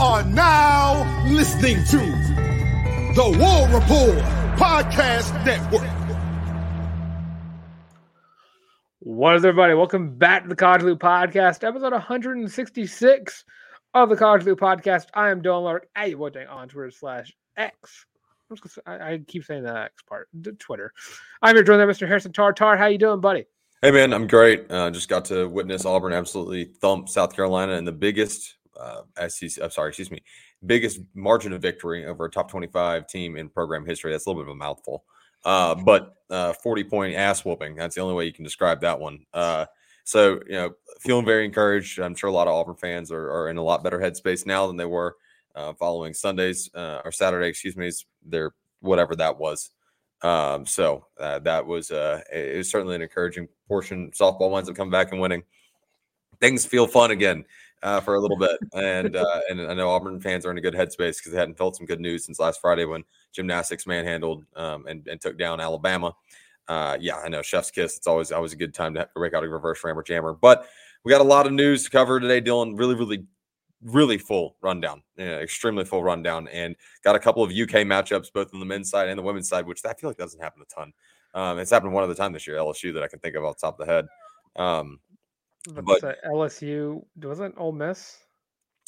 Are now listening to the War Report Podcast Network. What is everybody? Welcome back to the College Loop Podcast, episode 166 of the College Loop Podcast. I am Dylan Larck at your on Twitter slash X. I, I keep saying that X part, Twitter. I'm here joined by Mr. Harrison Tartar. How you doing, buddy? Hey man, I'm great. Uh, just got to witness Auburn absolutely thump South Carolina in the biggest uh, SEC, I'm sorry, excuse me, biggest margin of victory over a top 25 team in program history. That's a little bit of a mouthful. Uh, but uh, 40 point ass whooping. That's the only way you can describe that one. Uh, so, you know, feeling very encouraged. I'm sure a lot of Auburn fans are, are in a lot better headspace now than they were uh, following Sundays uh, or Saturday, excuse me, their whatever that was. Um, so uh, that was uh, it was certainly an encouraging portion. Softball winds up coming back and winning. Things feel fun again uh, for a little bit, and uh, and I know Auburn fans are in a good headspace because they hadn't felt some good news since last Friday when gymnastics manhandled um, and, and took down Alabama. Uh, yeah, I know chef's kiss. It's always always a good time to break out a reverse rammer jammer. But we got a lot of news to cover today, Dylan. Really, really, really full rundown, yeah, extremely full rundown, and got a couple of UK matchups both on the men's side and the women's side, which I feel like doesn't happen a ton. Um, it's happened one other time this year, LSU, that I can think of off the top of the head. Um, but LSU wasn't Ole Miss.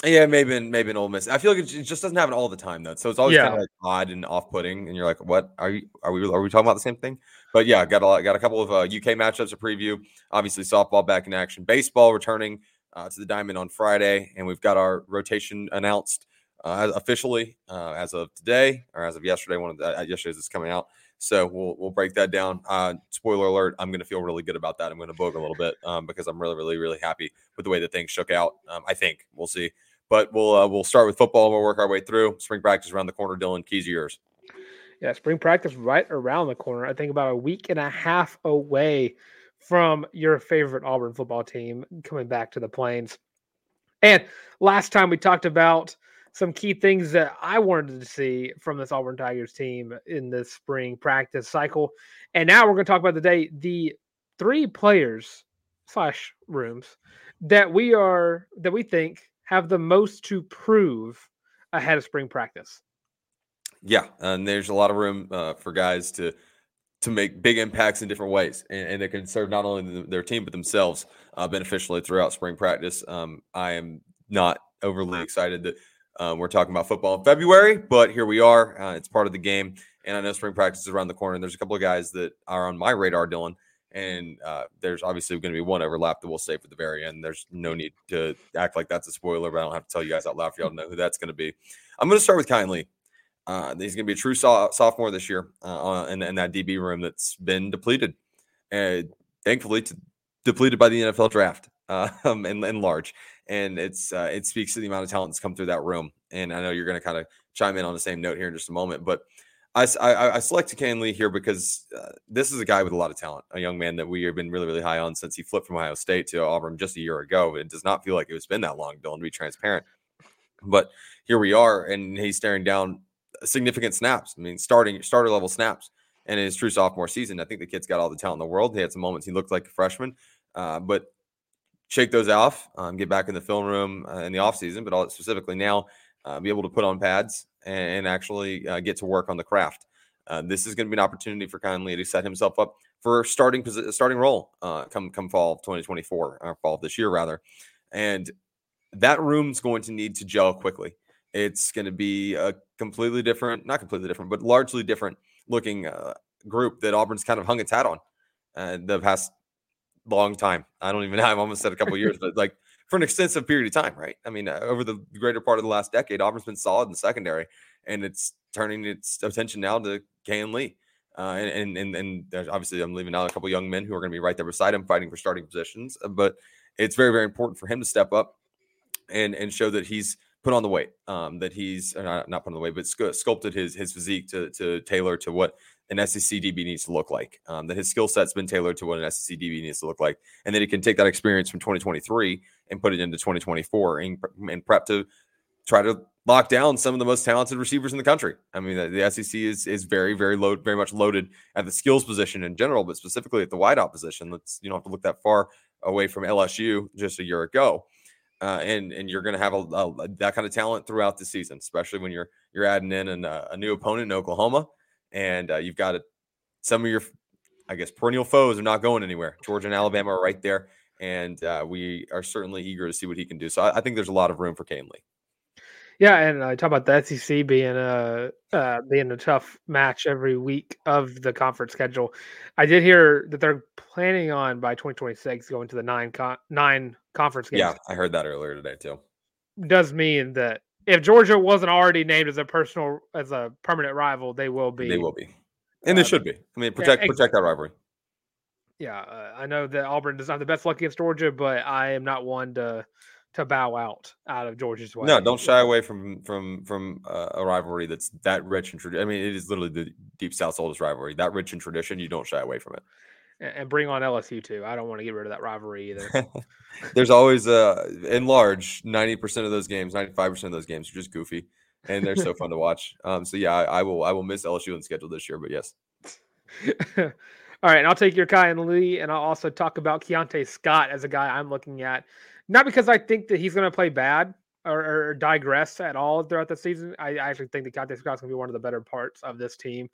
Yeah, maybe maybe an Ole Miss. I feel like it just doesn't happen all the time though, so it's always yeah. kind of like odd and off-putting. And you're like, "What are you? Are we? Are we talking about the same thing?" But yeah, got a lot, got a couple of uh, UK matchups to preview. Obviously, softball back in action, baseball returning uh, to the diamond on Friday, and we've got our rotation announced uh, officially uh, as of today or as of yesterday. One of the, uh, yesterday's is coming out. So we'll we'll break that down. Uh, spoiler alert: I'm going to feel really good about that. I'm going to book a little bit um, because I'm really, really, really happy with the way that things shook out. Um, I think we'll see, but we'll uh, we'll start with football. We'll work our way through spring practice around the corner. Dylan, keys yours. Yeah, spring practice right around the corner. I think about a week and a half away from your favorite Auburn football team coming back to the Plains. And last time we talked about some key things that I wanted to see from this Auburn Tigers team in this spring practice cycle. And now we're going to talk about the day the three players slash rooms that we are that we think have the most to prove ahead of spring practice. Yeah, and there's a lot of room uh, for guys to to make big impacts in different ways, and, and they can serve not only their team but themselves uh, beneficially throughout spring practice. Um, I am not overly excited that um, we're talking about football in February, but here we are. Uh, it's part of the game. And I know spring practice is around the corner. And there's a couple of guys that are on my radar, Dylan. And uh, there's obviously going to be one overlap that we'll save for the very end. There's no need to act like that's a spoiler, but I don't have to tell you guys out loud for y'all to know who that's going to be. I'm going to start with Lee. Uh, he's going to be a true so- sophomore this year uh, in, in, that DB room that's been depleted. And thankfully, to, depleted by the NFL draft um, and large and it's uh, it speaks to the amount of talent that's come through that room. And I know you're going to kind of chime in on the same note here in just a moment, but I, I, I selected Kayin Lee here because uh, this is a guy with a lot of talent, a young man that we have been really, really high on since he flipped from Ohio State to Auburn just a year ago. It does not feel like it's been that long, Dylan, to be transparent. But here we are, and he's staring down significant snaps. I mean, starting starter level snaps in his true sophomore season. I think the kid's got all the talent in the world. He had some moments he looked like a freshman, uh, but shake those off, um, get back in the film room uh, in the off season, but all, specifically now, uh, be able to put on pads and, and actually uh, get to work on the craft. Uh, this is going to be an opportunity for Lee to set himself up for starting starting role uh, come come fall of 2024 or fall of this year rather, and that room's going to need to gel quickly. It's going to be a completely different, not completely different, but largely different looking uh, group that Auburn's kind of hung its hat on the past long time. I don't even know. I've almost said a couple years, but like for an extensive period of time, right? I mean, uh, over the greater part of the last decade, Auburn's been solid in secondary, and it's turning its attention now to Kayin Lee. Uh, and, and and and obviously, I'm leaving out a couple young men who are going to be right there beside him, fighting for starting positions. Uh, but it's very, very important for him to step up and and show that he's put on the weight, um, that he's not, not put on the weight, but sculpted his his physique to to tailor to what an SEC DB needs to look like. Um, that his skill set's been tailored to what an SEC DB needs to look like, and that he can take that experience from 2023 and put it into 2024 and, and prep to try to lock down some of the most talented receivers in the country. I mean, the, the SEC is is very, very load, very much loaded at the skills position in general, but specifically at the wideout position. Let's you don't have to look that far away from LSU just a year ago. Uh, and and you're going to have a, a, that kind of talent throughout the season, especially when you're you're adding in an, uh, a new opponent in Oklahoma, and uh, you've got a, some of your, I guess, perennial foes are not going anywhere. Georgia and Alabama are right there, and uh, we are certainly eager to see what he can do. So I, I think there's a lot of room for Kayin Lee. Yeah, and I talk about the SEC being a uh, being a tough match every week of the conference schedule. I did hear that they're planning on by 2026 going to the nine con- nine conference games. Yeah, I heard that earlier today too. Does mean that if Georgia wasn't already named as a personal as a permanent rival, they will be. They will be, and uh, they should be. I mean, protect yeah, protect that rivalry. Yeah, uh, I know that Auburn does not have the best luck against Georgia, but I am not one to to bow out out of Georgia's way. No, don't shy away from from from uh, a rivalry that's that rich in tradition. I mean, it is literally the deep South's oldest rivalry. That rich in tradition, you don't shy away from it. And bring on LSU too. I don't want to get rid of that rivalry either. There's always uh in large ninety percent of those games, ninety five percent of those games are just goofy, and they're so fun to watch. Um, so yeah, I, I will I will miss LSU on schedule this year, but yes. All right, and I'll take your Kayin Lee, and I'll also talk about Keionte Scott as a guy I'm looking at not because I think that he's going to play bad or, or, digress at all throughout the season. I, I actually think that Keionte Scott's going to be one of the better parts of this team.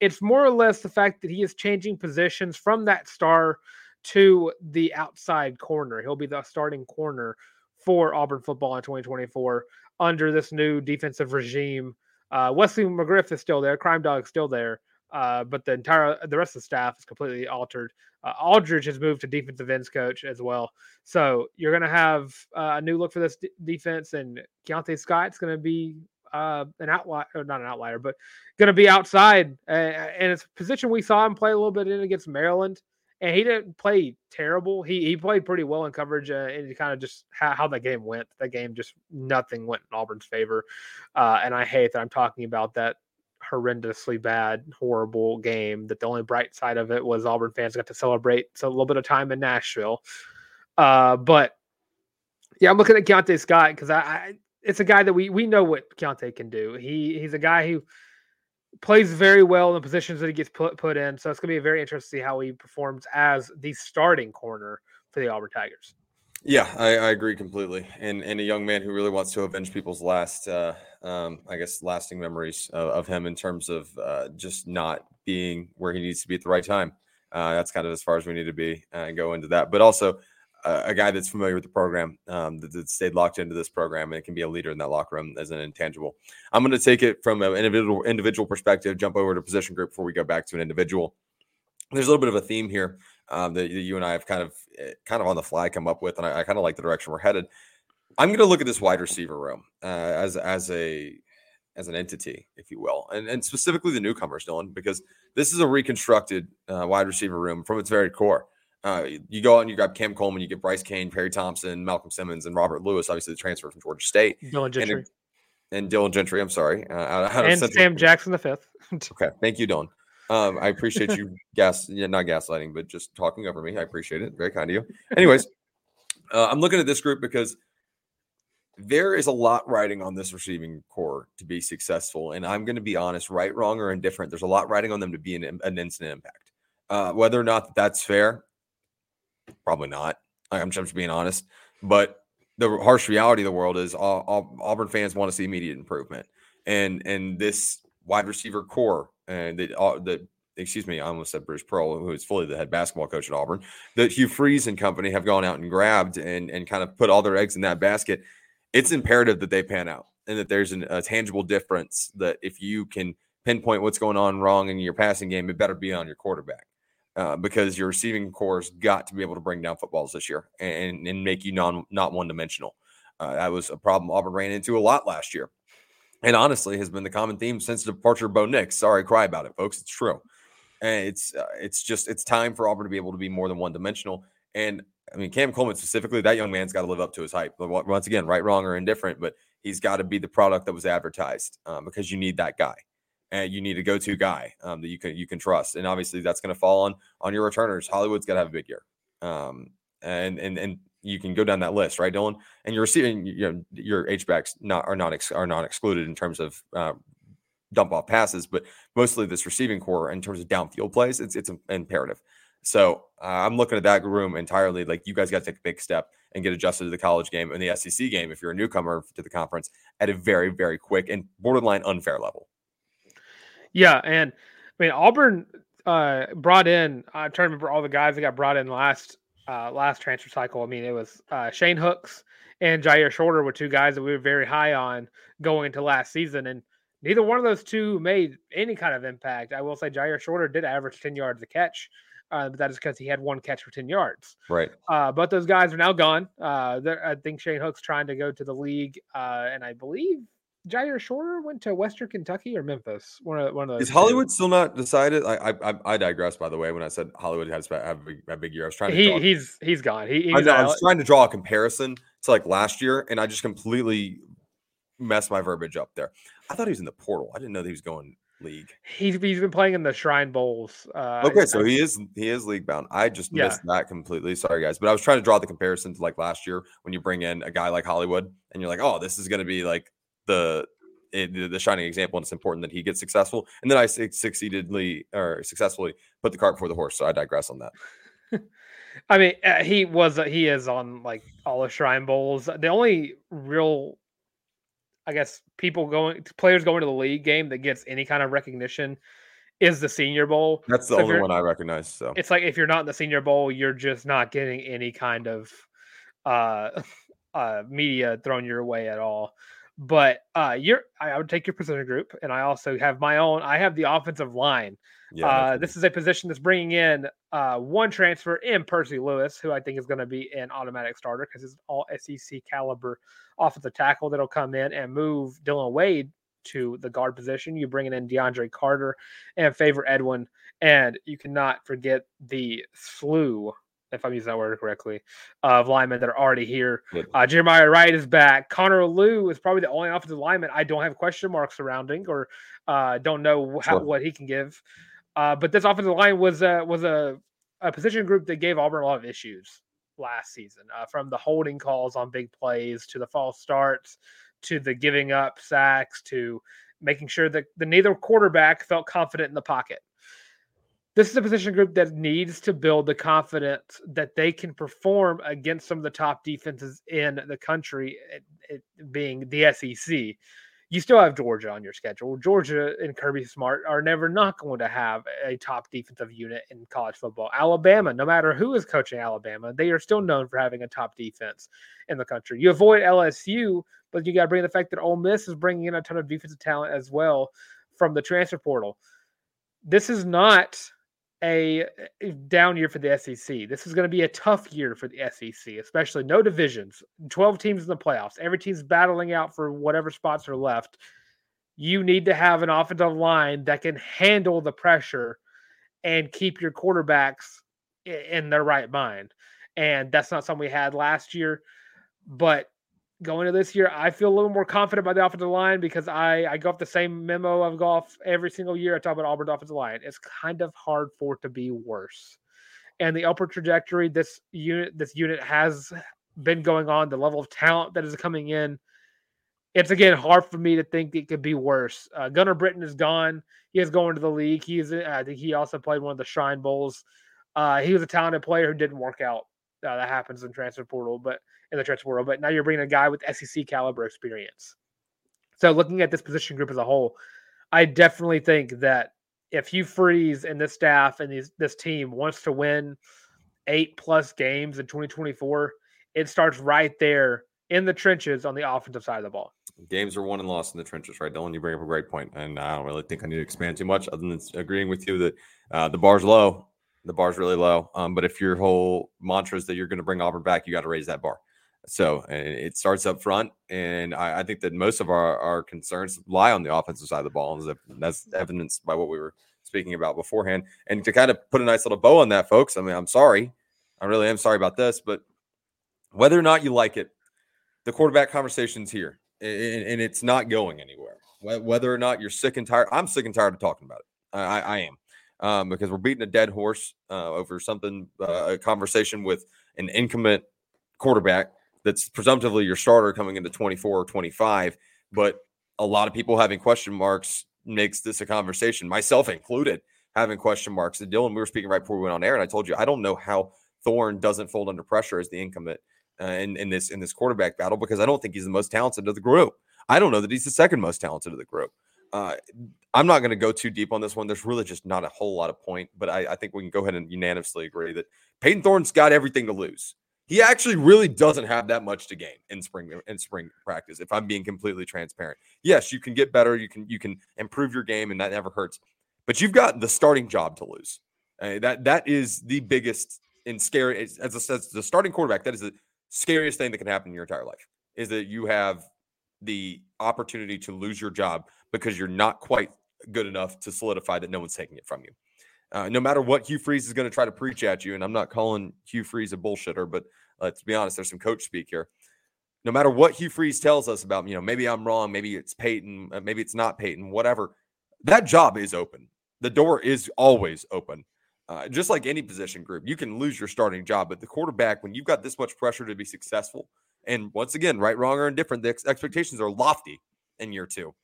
It's more or less the fact that he is changing positions from that star to the outside corner. He'll be the starting corner for Auburn football in 2024 under this new defensive regime. Uh, Wesley McGriff is still there. Crime Dog is still there. Uh, but the entire the rest of the staff is completely altered. Uh, Aldridge has moved to defensive ends coach as well, so you're going to have uh, a new look for this d- defense. And Keionte Scott's going to be uh, an outlier, not an outlier, but going to be outside. and it's a position we saw him play a little bit in against Maryland, and he didn't play terrible. He he played pretty well in coverage, uh, and kind of just how, how that game went. That game just nothing went in Auburn's favor, and I hate that I'm talking about that horrendously bad, horrible game. That the only bright side of it was Auburn fans got to celebrate so a little bit of time in Nashville. Uh, but yeah, I'm looking at Keionte Scott because I, I, it's a guy that we we know what Keionte can do. He he's a guy who plays very well in the positions that he gets put put in. So it's gonna be very interesting to see how he performs as the starting corner for the Auburn Tigers. Yeah, I, I, agree completely. And and a young man who really wants to avenge people's last, uh, um, I guess, lasting memories of, of him in terms of uh, just not being where he needs to be at the right time. Uh, that's kind of as far as we need to be uh, and go into that. But also uh, a guy that's familiar with the program, um, that, that, stayed locked into this program and can be a leader in that locker room as an intangible. I'm going to take it from an individual individual perspective, jump over to position group before we go back to an individual. There's a little bit of a theme here um, that you and I have kind of eh, kind of on the fly come up with, and I, I kind of like the direction we're headed. I'm going to look at this wide receiver room uh, as as a as an entity, if you will, and and specifically the newcomers, Dylan, because this is a reconstructed uh, wide receiver room from its very core. Uh, you go out and you grab Cam Coleman, you get Bryce Cain, Perry Thompson, Malcolm Simmons, and Robert Lewis, obviously the transfer from Georgia State. Dylan Gentry. And, and Dylan Gentry, I'm sorry. Uh, out, and Sam Jackson the fifth. okay, thank you, Dylan. Um, I appreciate you gas, yeah, not gaslighting, but just talking over me. I appreciate it. Very kind of you. Anyways, uh, I'm looking at this group because there is a lot riding on this receiving corps to be successful. And I'm going to be honest, right, wrong, or indifferent. There's a lot riding on them to be an, an instant impact. Uh, whether or not that's fair, probably not. I'm just being honest. But the harsh reality of the world is all, all Auburn fans want to see immediate improvement. And and this wide receiver corps and that uh, that excuse me, I almost said Bruce Pearl, who is fully the head basketball coach at Auburn, that Hugh Freeze and company have gone out and grabbed and and kind of put all their eggs in that basket. It's imperative that they pan out and that there's an, a tangible difference that if you can pinpoint what's going on wrong in your passing game, it better be on your quarterback. Uh, because your receiving corps's got to be able to bring down footballs this year and, and make you non not one dimensional. Uh, that was a problem Auburn ran into a lot last year and honestly has been the common theme since the departure of Bo Nix. Sorry, cry about it, folks. It's true. And it's uh, it's just it's time for Auburn to be able to be more than one dimensional. And I mean, Cam Coleman specifically, that young man's got to live up to his hype. But once again, right, wrong, or indifferent, but he's got to be the product that was advertised um, because you need that guy and you need a go-to guy um, that you can you can trust. And obviously, that's going to fall on on your returners. Hollywood's got to have a big year, um, and and and you can go down that list, right, Dylan? And you're receiving you know your H backs not are not ex, are not excluded in terms of uh, dump off passes, but mostly this receiving corps in terms of downfield plays, it's it's imperative. So uh, I'm looking at that room entirely. Like you guys got to take a big step and get adjusted to the college game and the SEC game if you're a newcomer to the conference at a very very quick and borderline unfair level. Yeah, and I mean Auburn uh, brought in. I'm trying to remember all the guys that got brought in last uh, last transfer cycle. I mean it was uh, Shane Hooks and Jyaire Shorter were two guys that we were very high on going into last season, and neither one of those two made any kind of impact. I will say Jyaire Shorter did average 10 yards a catch uh, but that is because he had one catch for 10 yards. Right. Uh, but those guys are now gone. Uh, I think Shane Hook's trying to go to the league. Uh, and I believe Jyaire Shorter went to Western Kentucky or Memphis. One of, one of those. Is Hollywood two. still not decided? I, I I digress. By the way, when I said Hollywood has have a big, a big year, I was trying to. He, draw, he's he's gone. He, he's I, know, I was trying to draw a comparison to like last year, and I just completely messed my verbiage up there. I thought he was in the portal. I didn't know that he was going league. He's he's been playing in the Shrine Bowls. Uh, okay, so he is he is league bound. I just yeah. missed that completely. Sorry guys, but I was trying to draw the comparison to like last year when you bring in a guy like Hollywood and you're like, oh, this is going to be like the the shining example, and it's important that he gets successful. And then I succeededly or successfully put the cart before the horse. So I digress on that. I mean, uh, he was he is on like all the Shrine Bowls. The only real I guess people going players going to the league game that gets any kind of recognition is the Senior Bowl. That's the so only one I recognize. So it's like if you're not in the Senior Bowl, you're just not getting any kind of uh, uh, media thrown your way at all. But uh, you're I would take your position group, and I also have my own. I have the offensive line. Yeah, uh, this is a position that's bringing in uh, one transfer in Percy Lewis, who I think is going to be an automatic starter because it's all SEC caliber offensive tackle that'll come in and move Dillon Wade to the guard position. You bring in DeAndre Carter and Favour Edwin, and you cannot forget the slew, if I'm using that word correctly, of linemen that are already here. Uh, Jeremiah Wright is back. Connor Lew is probably the only offensive lineman I don't have question marks surrounding or uh, don't know how, sure. what he can give. Uh, but this offensive line was was a, a position group that gave Auburn a lot of issues last season, uh, from the holding calls on big plays to the false starts to the giving up sacks to making sure that the neither quarterback felt confident in the pocket. This is a position group that needs to build the confidence that they can perform against some of the top defenses in the country, it, it being the SEC you still have Georgia on your schedule. Georgia and Kirby Smart are never not going to have a top defensive unit in college football. Alabama, no matter who is coaching Alabama, they are still known for having a top defense in the country. You avoid LSU, but you got to bring the fact that Ole Miss is bringing in a ton of defensive talent as well from the transfer portal. This is not a down year for the SEC. This is going to be a tough year for the SEC, especially no divisions, 12 teams in the playoffs. Every team's battling out for whatever spots are left. You need to have an offensive line that can handle the pressure and keep your quarterbacks in their right mind. And that's not something we had last year. But going to this year, I feel a little more confident about the offensive line because I, I go off the same memo I've go every single year. I talk about Auburn's offensive line. It's kind of hard for it to be worse. And the upward trajectory this unit this unit has been going on, the level of talent that is coming in, it's again hard for me to think it could be worse. Uh, Gunnar Britton is gone. He is going to the league. He's I think he also played one of the Shrine Bowls. Uh, he was a talented player who didn't work out. Uh, that happens in transfer portal, but in the transfer world. But now you're bringing a guy with SEC caliber experience. So looking at this position group as a whole, I definitely think that if Hugh Freeze and this staff and these, this team wants to win eight plus games in 2024, it starts right there in the trenches on the offensive side of the ball. Games are won and lost in the trenches, right, Dylan? You bring up a great point, and I don't really think I need to expand too much, other than agreeing with you that uh, the bar's low, the bar's really low. Um, but if your whole mantra is that you're going to bring Auburn back, you got to raise that bar. So it starts up front, and I, I, think that most of our, our concerns lie on the offensive side of the ball, and that's evidenced by what we were speaking about beforehand. And to kind of put a nice little bow on that, folks, I mean, I'm sorry. I really am sorry about this, but whether or not you like it, the quarterback conversation's here and, and it's not going anywhere. Whether or not you're sick and tired, I'm sick and tired of talking about it. I, I am. Um, because we're beating a dead horse uh, over something, uh, a conversation with an incumbent quarterback that's presumptively your starter coming into 24 or 25. But a lot of people having question marks makes this a conversation, myself included, having question marks. And Dylan, we were speaking right before we went on air, and I told you I don't know how Thorne doesn't fold under pressure as the incumbent uh, in, in this in this quarterback battle because I don't think he's the most talented of the group. I don't know that he's the second most talented of the group. Uh, I'm not going to go too deep on this one. There's really just not a whole lot of point, but I, I think we can go ahead and unanimously agree that Payton Thorne's got everything to lose he actually really doesn't have that much to gain in spring in spring practice if i'm being completely transparent yes you can get better you can you can improve your game and that never hurts but you've got the starting job to lose uh, that that is the biggest and scary as, as, as the starting quarterback that is the scariest thing that can happen in your entire life is that you have the opportunity to lose your job because you're not quite good enough to solidify that no one's taking it from you uh, no matter what Hugh Freeze is going to try to preach at you, and I'm not calling Hugh Freeze a bullshitter, but let's be honest, there's some coach speak here. No matter what Hugh Freeze tells us about, you know, maybe I'm wrong, maybe it's Payton, uh, maybe it's not Payton, whatever. That job is open. The door is always open. Uh, just like any position group, you can lose your starting job, but the quarterback, when you've got this much pressure to be successful, and once again, right, wrong, or indifferent, the ex- expectations are lofty in year two.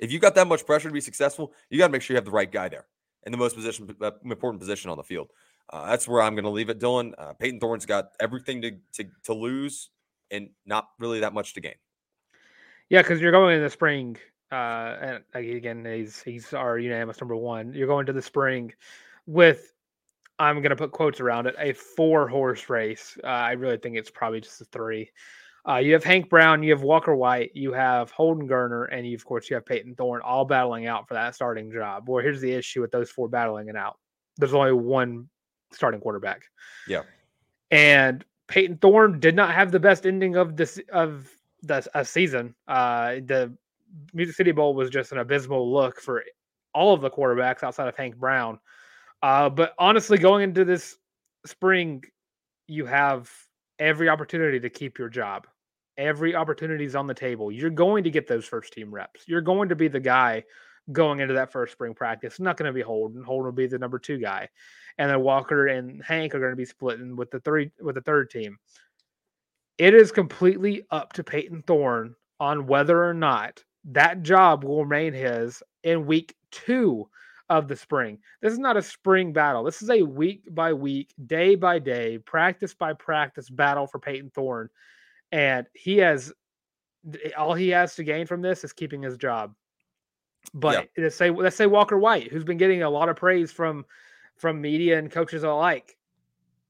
If you got that much pressure to be successful, you got to make sure you have the right guy there in the most position, uh, important position on the field. Uh, that's where I'm going to leave it, Dylan. Uh, Payton Thorne's got everything to, to to lose and not really that much to gain. Yeah, because you're going in the spring, uh, and again, he's he's our unanimous number one. You're going to the spring with, I'm going to put quotes around it, a four horse race. Uh, I really think it's probably just a three. Uh, you have Hank Brown, you have Walker White, you have Holden Geriner, and you, of course you have Payton Thorne all battling out for that starting job. Well, here's the issue with those four battling it out. There's only one starting quarterback. Yeah. And Payton Thorne did not have the best ending of this of the a season. Uh, the Music City Bowl was just an abysmal look for all of the quarterbacks outside of Hank Brown. Uh, but honestly, going into this spring, you have every opportunity to keep your job. Every opportunity is on the table. You're going to get those first team reps. You're going to be the guy going into that first spring practice. Not going to be Holden. Holden will be the number two guy, and then Walker and Hank are going to be splitting with the three with the third team. It is completely up to Payton Thorne on whether or not that job will remain his in week two of the spring. This is not a spring battle. This is a week by week, day by day, practice by practice battle for Payton Thorne. And he has eh, all he has to gain from this is keeping his job. But yeah. let's say let's say Walker White, who's been getting a lot of praise from from media and coaches alike.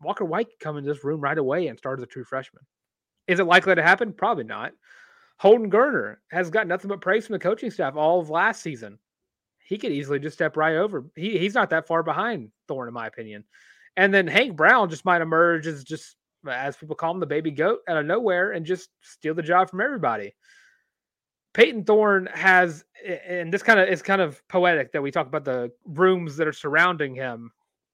Walker White could come in this room right away and start as a true freshman. Is it likely to happen? Probably not. Holden Geriner has got nothing but praise from the coaching staff all of last season he could easily just step right over. He, he's not that far behind Thorne, in my opinion. And then Hank Brown just might emerge as just, as people call him, the baby goat out of nowhere and just steal the job from everybody. Payton Thorne has, and this kind of is kind of poetic that we talk about the rooms that are surrounding him.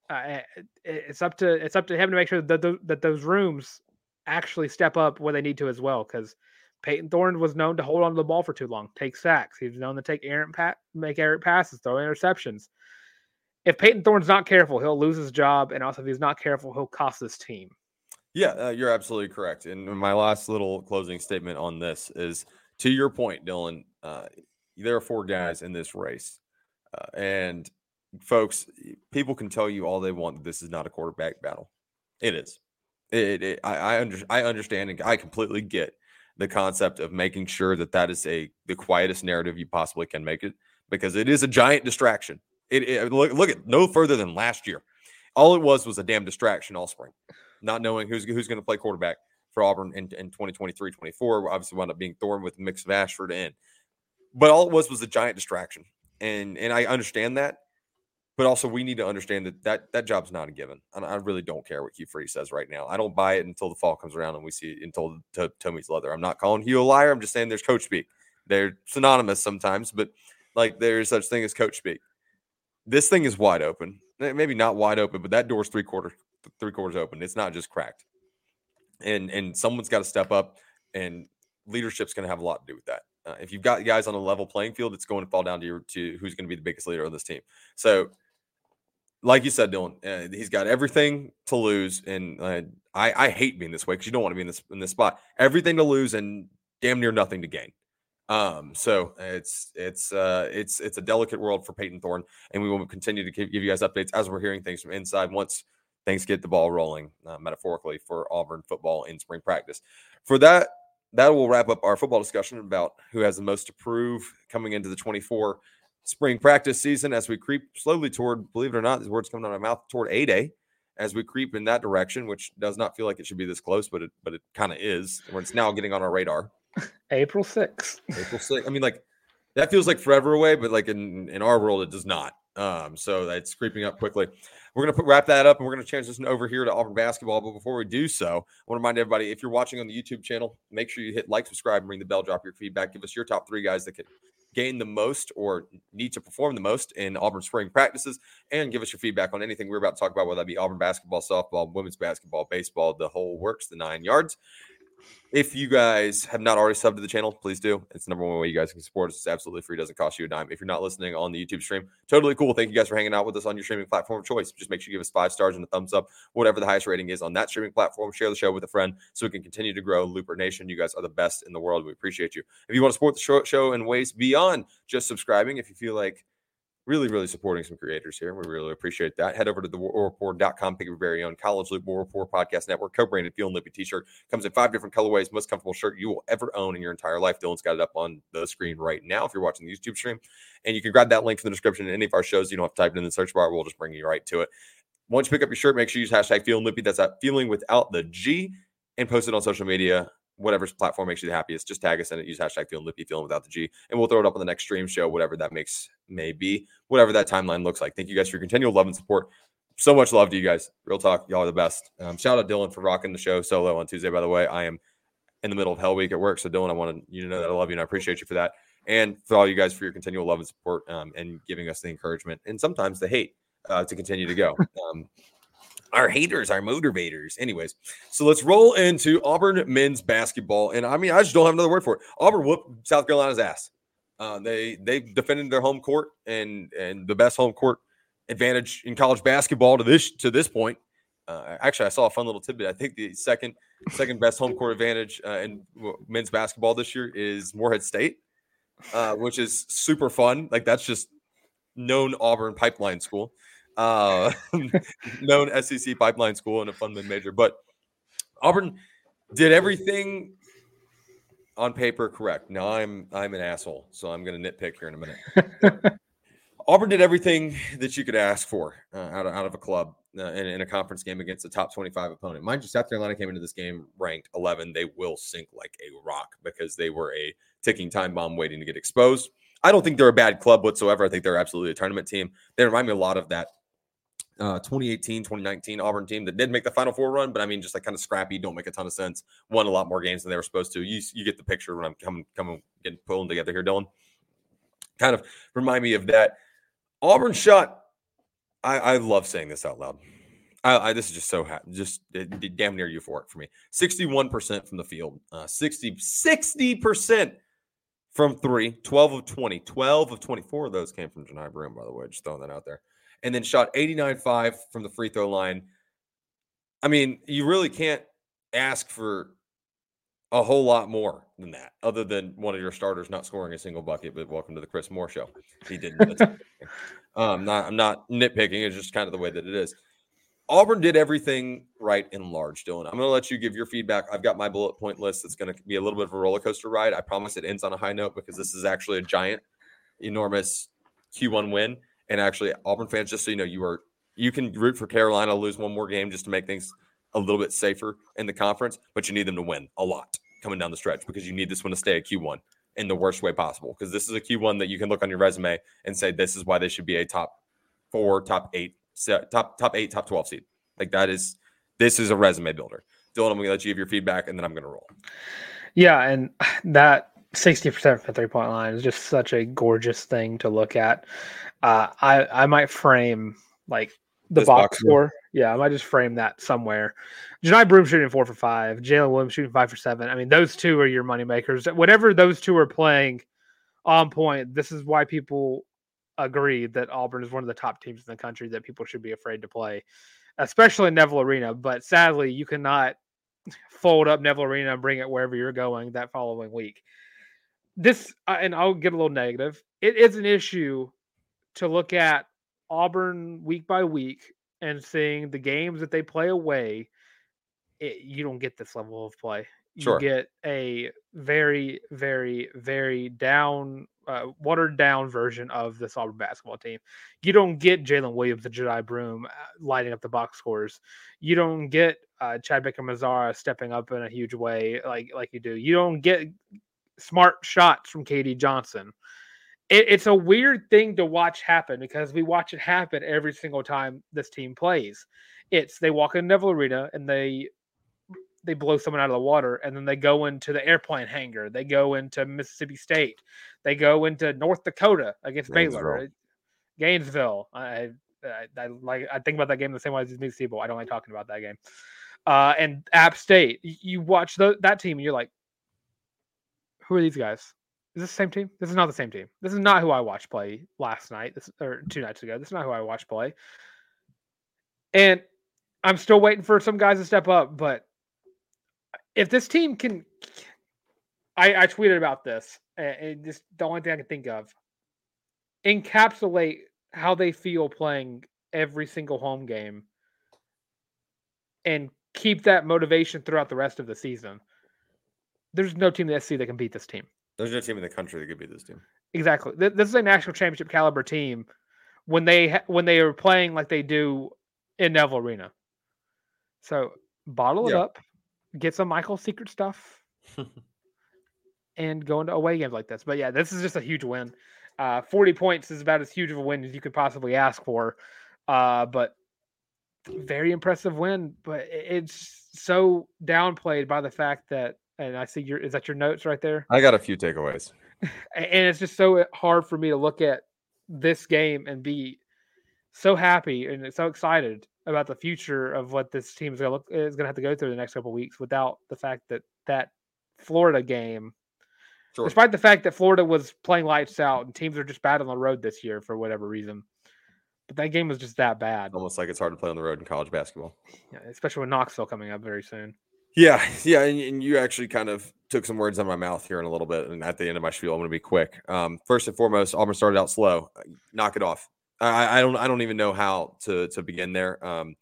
Uh, it's up to it's up to him to make sure that the, that those rooms actually step up where they need to as well. Because Payton Thorne was known to hold on to the ball for too long, take sacks. He was known to take errant pat, make errant passes, throw interceptions. If Payton Thorne's not careful, he'll lose his job, and also if he's not careful, he'll cost his team. Yeah, uh, you're absolutely correct. And my last little closing statement on this is to your point, Dylan. Uh, there are four guys in this race, uh, and folks, people can tell you all they want that this is not a quarterback battle. It is. It, it I I, under, I understand and I completely get the concept of making sure that that is a the quietest narrative you possibly can make it because it is a giant distraction. It, it look look at no further than last year. All it was was a damn distraction all spring, not knowing who's who's going to play quarterback for Auburn in, in 2023 24. Obviously, wound up being Thorne with a mix of Ashford in, but all it was was a giant distraction. And and I understand that but also we need to understand that that, that job's not a given. And I really don't care what Hugh Freeze says right now. I don't buy it until the fall comes around and we see it until to, Tommy's leather. I'm not calling Hugh a liar. I'm just saying there's coach speak. They're synonymous sometimes, but like there's such thing as coach speak. this thing is wide open. Maybe not wide open, but that door's three quarters three quarters open. It's not just cracked. And and someone's got to step up, and leadership's going to have a lot to do with that. Uh, if you've got guys on a level playing field, it's going to fall down to your to who's going to be the biggest leader of this team. So, like you said, Dylan, uh, he's got everything to lose, and uh, I I hate being this way because you don't want to be in this in this spot. Everything to lose and damn near nothing to gain. Um, so it's it's uh it's it's a delicate world for Payton Thorne, and we will continue to give, give you guys updates as we're hearing things from inside once things get the ball rolling, uh, metaphorically for Auburn football in spring practice. For that, that will wrap up our football discussion about who has the most to prove coming into the 24 spring practice season as we creep slowly toward, believe it or not, these words coming out of my mouth, toward A Day as we creep in that direction, which does not feel like it should be this close, but it but it kind of is. Where it's now getting on our radar. April 6th. April 6th. I mean, like that feels like forever away, but like in, in our world, it does not. Um, so that's creeping up quickly. We're going to wrap that up and we're going to transition over here to Auburn basketball. But before we do so, I want to remind everybody if you're watching on the YouTube channel, make sure you hit like, subscribe, and ring the bell, drop your feedback. Give us your top three guys that could gain the most or need to perform the most in Auburn spring practices and give us your feedback on anything we're about to talk about, whether that be Auburn basketball, softball, women's basketball, baseball, the whole works, the nine yards. If you guys have not already subbed to the channel, please do. It's the number one way you guys can support us. It's absolutely free. doesn't cost you a dime. If you're not listening on the YouTube stream, totally cool. Thank you guys for hanging out with us on your streaming platform of choice. Just make sure you give us five stars and a thumbs up, whatever the highest rating is on that streaming platform. Share the show with a friend so we can continue to grow Looper Nation. You guys are the best in the world. We appreciate you. If you want to support the show in ways beyond just subscribing, if you feel like really, really supporting some creators here. We really appreciate that. Head over to the warreport.com, pick your very own College Loop War Report Podcast Network, co-branded Feel Loopy t-shirt. Comes in five different colorways, most comfortable shirt you will ever own in your entire life. Dylan's got it up on the screen right now if you're watching the YouTube stream. And you can grab that link from the description in any of our shows. You don't have to type it in the search bar. We'll just bring you right to it. Once you pick up your shirt, make sure you use hashtag Feeling Loopy. That's that feeling without the G and post it on social media whatever platform makes you the happiest, just tag us in it. Use hashtag feeling loopy, feeling without the G, and we'll throw it up on the next stream show, whatever that makes may be, whatever that timeline looks like. Thank you guys for your continual love and support. So much love to you guys. Real talk, y'all are the best. Um, shout out Dylan for rocking the show solo on Tuesday. By the way, I am in the middle of Hell Week at work, so Dylan, I want to you to know that I love you and I appreciate you for that, and for all you guys for your continual love and support um, and giving us the encouragement and sometimes the hate uh, to continue to go. Um, our haters, our motivators. Anyways, so let's roll into Auburn men's basketball. And I mean, I just don't have another word for it. Auburn whooped South Carolina's ass. Uh, they they defended their home court and and the best home court advantage in college basketball to this to this point. Uh, actually, I saw a fun little tidbit. I think the second second best home court advantage uh, in men's basketball this year is Morehead State, uh, which is super fun. Like that's just known Auburn pipeline school uh, known SEC pipeline school and a fun mid major. But Auburn did everything on paper correct. Now I'm I'm an asshole, so I'm going to nitpick here in a minute. Auburn did everything that you could ask for uh, out, of, out of a club uh, in, in, a conference game against a top 25 opponent. Mind you, South Carolina came into this game ranked 11. They will sink like a rock because they were a ticking time bomb waiting to get exposed. I don't think they're a bad club whatsoever. I think they're absolutely a tournament team. They remind me a lot of that uh, 2018, 2019 Auburn team that did make the Final Four run, but I mean, just like kind of scrappy, don't make a ton of sense. Won a lot more games than they were supposed to. You, you get the picture when I'm coming, coming, getting pulling together here, Dylan. Kind of remind me of that. Auburn shot. I, I love saying this out loud. I, I this is just so ha- just damn near euphoric for me. 61% from the field, uh, 60 60% from three, 12 of 20, 12 of 24 of those came from Johni Broome, by the way. Just throwing that out there and then shot 89.5 from the free throw line. I mean, you really can't ask for a whole lot more than that, other than one of your starters not scoring a single bucket. But welcome to the Chris Moore show. He didn't. um, not, I'm not nitpicking. It's just kind of the way that it is. Auburn did everything right in large, Dylan. I'm going to let you give your feedback. I've got my bullet point list. It's going to be a little bit of a roller coaster ride. I promise it ends on a high note because this is actually a giant, enormous Q1 win. And actually, Auburn fans, just so you know, you are you can root for Carolina lose one more game just to make things a little bit safer in the conference, but you need them to win a lot coming down the stretch because you need this one to stay a Q1 in the worst way possible. Because this is a Q1 that you can look on your resume and say this is why they should be a top four, top eight, top top eight, top twelve seed. Like that is this is a resume builder. Dylan, I'm gonna let you give your feedback and then I'm gonna roll. Yeah, and that 60% from the three point line is just such a gorgeous thing to look at. Uh, I, I might frame like the This box, score? score. Yeah, I might just frame that somewhere. Johni Broome shooting four for five, Jaylin Williams shooting five for seven. I mean, those two are your money makers. Whatever those two are playing on point, this is why people agree that Auburn is one of the top teams in the country that people should be afraid to play, especially Neville Arena. But sadly, you cannot fold up Neville Arena and bring it wherever you're going that following week. This, uh, and I'll get a little negative. It is an issue to look at Auburn week by week and seeing the games that they play away. It, you don't get this level of play. You Sure. get a very, very, very down, uh, watered down version of this Auburn basketball team. You don't get Jaylin Williams and Johni Broome uh, lighting up the box scores. You don't get uh, Chad Baker-Mazara stepping up in a huge way like like you do. You don't get smart shots from KD Johnson. It, it's a weird thing to watch happen because we watch it happen every single time this team plays. It's they walk in Neville Arena and they they blow someone out of the water and then they go into the airplane hangar. They go into Mississippi State. They go into North Dakota against Baylor. Gainesville. Gainesville. I, I, I like I think about that game the same way as these people. I don't like talking about that game. Uh, and App State. You watch tho- that team and you're like, who are these guys? Is this the same team? This is not the same team. This is not who I watched play last night. This or two nights ago. This is not who I watched play. And I'm still waiting for some guys to step up, but if this team can I, I tweeted about this and, just the only thing I can think of encapsulate how they feel playing every single home game and keep that motivation throughout the rest of the season. There's no team in the SC that can beat this team. There's no team in the country that could beat this team. Exactly. This is a national championship caliber team when they ha- when they are playing like they do in Neville Arena. So bottle it Yeah. up, get some Michael Secret stuff, and go into away games like this. But yeah, this is just a huge win. Uh, Forty points is about as huge of a win as you could possibly ask for. Uh, but very impressive win. But it's so downplayed by the fact that, and I see your is that your notes right there? I got a few takeaways. And it's just so hard for me to look at this game and be so happy and so excited about the future of what this team is going to look is going to have to go through the next couple of weeks without the fact that that Florida game Sure. despite the fact that Florida was playing lights out and teams are just bad on the road this year for whatever reason but that game was just that bad Almost like it's hard to play on the road in college basketball. yeah, especially with Knoxville coming up very soon Yeah, yeah, and, and you actually kind of took some words out of my mouth here in a little bit, and at the end of my spiel, I'm going to be quick. Um, first and foremost, Auburn started out slow. Uh, Knock it off. I, I don't, I don't even know how to to begin there. Um,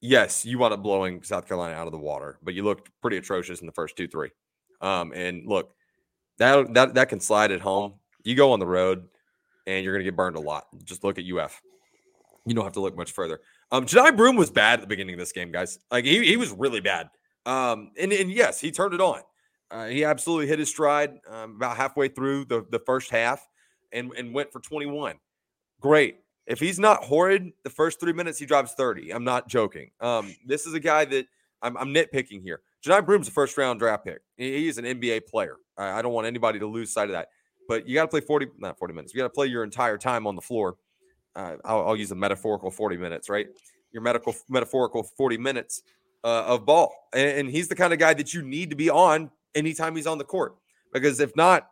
yes, you wound up blowing South Carolina out of the water, but you looked pretty atrocious in the first two, three. Um, and look, that that that can slide at home. You go on the road, and you're going to get burned a lot. Just look at UF. You don't have to look much further. Um, Johni Broome was bad at the beginning of this game, guys. Like he, he was really bad. Um, and, and yes, he turned it on. Uh, he absolutely hit his stride um, about halfway through the, the first half and, and went for 21. Great. If he's not horrid the first three minutes, he drives 30. I'm not joking. Um, this is a guy that I'm, I'm nitpicking here. Johni Broome's a first round draft pick. He- He's an NBA player. I, I don't want anybody to lose sight of that. But you got to play 40, not 40 minutes. You got to play your entire time on the floor. Uh, I'll, I'll use a metaphorical 40 minutes, right? Your medical metaphorical 40 minutes uh, of ball. And, and he's the kind of guy that you need to be on anytime he's on the court. Because if not,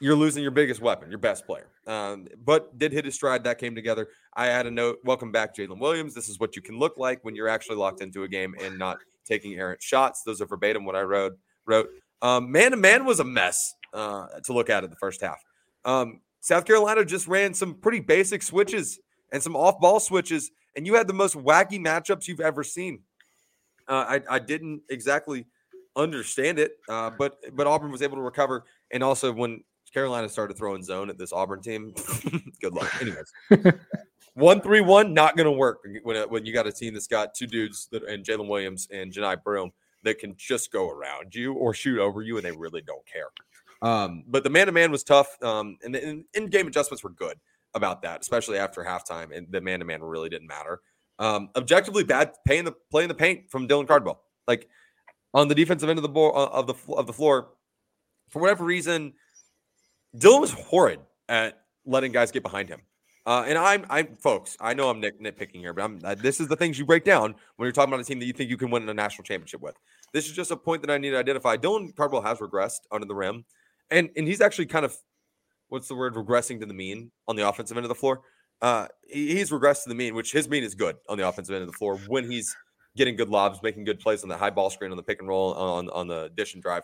you're losing your biggest weapon, your best player. Um, but did hit his stride. That came together. I had a note. Welcome back, Jaylin Williams. This is what you can look like when you're actually locked into a game and not taking errant shots. Those are verbatim what I wrote. Wrote. Um, man to man was a mess uh, to look at in the first half. Um, South Carolina just ran some pretty basic switches and some off ball switches, and you had the most wacky matchups you've ever seen. Uh, I, I didn't exactly understand it, uh, but but Auburn was able to recover. And also, when Carolina started throwing zone at this Auburn team, good luck. Anyways, one three one not going to work when when you got a team that's got two dudes that and Jaylin Williams and Johni Broome that can just go around you or shoot over you, and they really don't care. Um, but the man to man was tough, um, and the in game adjustments were good about that, especially after halftime. And the man to man really didn't matter. Um, objectively bad playing the play in the paint from Dylan Cardwell. Like on the defensive end of the ball of the of the floor, for whatever reason, Dylan was horrid at letting guys get behind him. Uh, and I'm, I'm, folks. I know I'm nit- nitpicking here, but I'm. Uh, this is the things you break down when you're talking about a team that you think you can win a national championship with. This is just a point that I need to identify. Dylan Cardwell has regressed under the rim, and and he's actually kind of, what's the word, regressing to the mean on the offensive end of the floor. Uh, he, he's regressed to the mean, which his mean is good on the offensive end of the floor when he's getting good lobs, making good plays on the high ball screen, on the pick and roll, on on the dish and drive,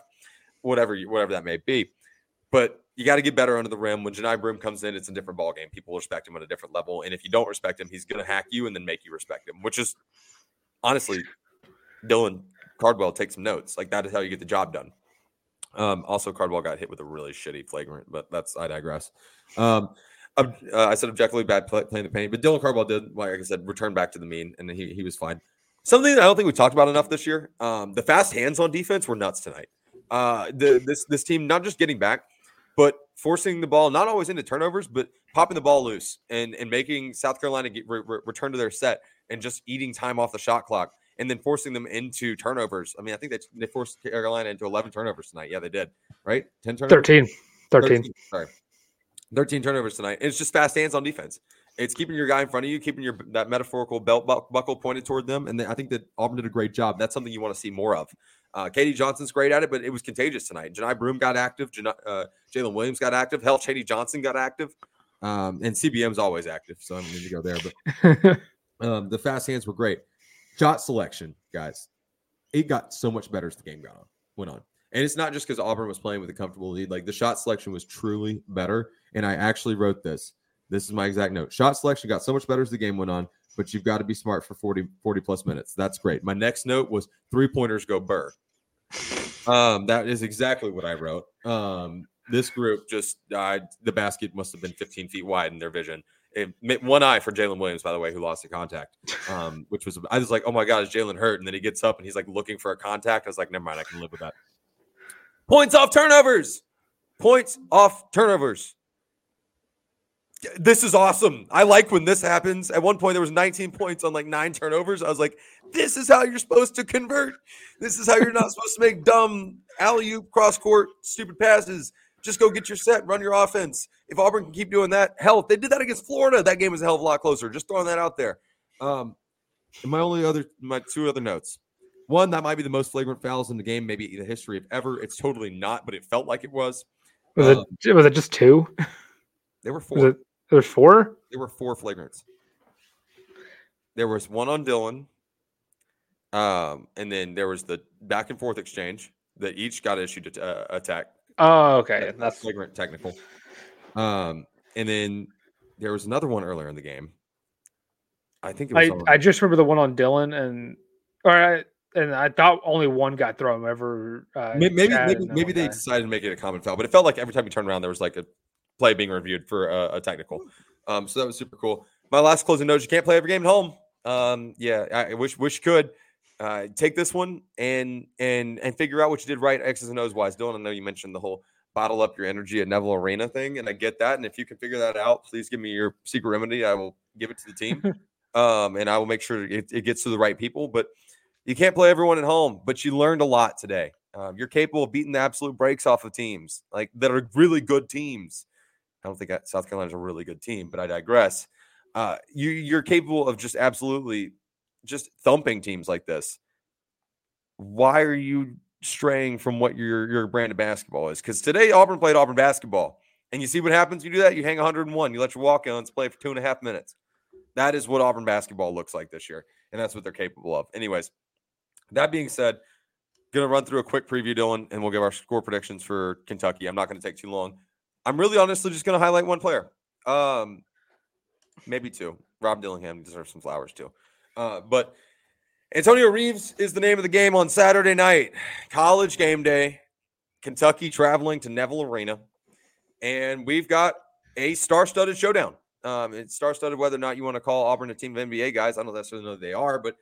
whatever you, whatever that may be. But you got to get better under the rim. When Johni Broome comes in, it's a different ball game. People respect him on a different level, and if you don't respect him, he's going to hack you and then make you respect him. Which is honestly, Dylan Cardwell take some notes. Like that is how you get the job done. Um, also, Cardwell got hit with a really shitty flagrant, but that's I digress. Um, uh, I said objectively bad play, playing the paint, but Dylan Cardwell did, like I said, return back to the mean, and he he was fine. Something I don't think we talked about enough this year. Um, the fast hands on defense were nuts tonight. Uh, the this this team not just getting back, but forcing the ball not always into turnovers, but popping the ball loose and and making South Carolina get re- re- return to their set and just eating time off the shot clock and then forcing them into turnovers. I mean, I think they they forced Carolina into 11 turnovers tonight. Yeah, they did. Right? 10 turnovers. 13. 13. 13 sorry. 13 turnovers tonight. And it's just fast hands on defense. It's keeping your guy in front of you, keeping your that metaphorical belt buckle pointed toward them, and I think that Auburn did a great job. That's something you want to see more of. Uh, KD Johnson's great at it, but it was contagious tonight. Johni Broome got active. uh, Jaylin Williams got active. Hell, Chaney Johnson got active. Um, and CBM's always active, so I'm going to go there. But um, the fast hands were great. Shot selection, guys, it got so much better as the game got on, went on. And it's not just because Auburn was playing with a comfortable lead. Like the shot selection was truly better. And I actually wrote this. This is my exact note. Shot selection got so much better as the game went on, but you've got to be smart for 40, 40 plus minutes. That's great. My next note was three pointers go burr. Um, that is exactly what I wrote. Um, this group just died. The basket must have been 15 feet wide in their vision. It, one eye for Jaylin Williams, by the way, who lost the contact, um, which was I was like, oh my god, is Jaylin hurt? And then he gets up and he's like looking for a contact. I was like, never mind, I can live with that. Points off turnovers. Points off turnovers. This is awesome. I like when this happens. At one point, there was 19 points on like nine turnovers. I was like, this is how you're supposed to convert. This is how you're not supposed to make dumb alley oop cross court stupid passes. Just go get your set, run your offense. If Auburn can keep doing that, hell, if they did that against Florida, that game was a hell of a lot closer. Just throwing that out there. Um, my only other, my two other notes. One, that might be the most flagrant fouls in the game, maybe in the history of ever. It's totally not, but it felt like it was. Was um, it was it just two? There were four. Was it, there were four. There were four flagrants. There was one on Dylan, um, and then there was the back and forth exchange that each got issued a uh, attack. Oh, okay, that's flagrant technical. Um, and then there was another one earlier in the game. I think it was. I, I just remember the one on Dylan and all right and I thought only one got thrown ever. Uh, maybe maybe, maybe they guy. decided to make it a common foul, but it felt like every time you turned around, there was like a play being reviewed for a, a technical. Um, so that was super cool. My last closing note: you can't play every game at home. Um, yeah, I wish wish you could. Uh, take this one and and and figure out what you did right X's and O's wise. Dylan, I know you mentioned the whole bottle up your energy at Neville Arena thing, and I get that. And if you can figure that out, please give me your secret remedy. I will give it to the team, um, and I will make sure it, it gets to the right people. But you can't play everyone at home, but you learned a lot today. Um, you're capable of beating the absolute breaks off of teams like that are really good teams. I don't think South Carolina is a really good team, but I digress. Uh, you you're capable of just absolutely just thumping teams like this. Why are you straying from what your your brand of basketball is? Because today Auburn played Auburn basketball, and you see what happens. You do that, you hang 101. You let your walk-ons play for two and a half minutes. That is what Auburn basketball looks like this year, and that's what they're capable of. Anyways, that being said, going to run through a quick preview, Dylan, and we'll give our score predictions for Kentucky. I'm not going to take too long. I'm really honestly just going to highlight one player, um, maybe two. Rob Dillingham deserves some flowers too. Uh, but Antonio Reeves is the name of the game on Saturday night, college game day. Kentucky traveling to Neville Arena, and we've got a star-studded showdown. Um, it's star-studded whether or not you want to call Auburn a team of NBA guys. I don't necessarily know they are, but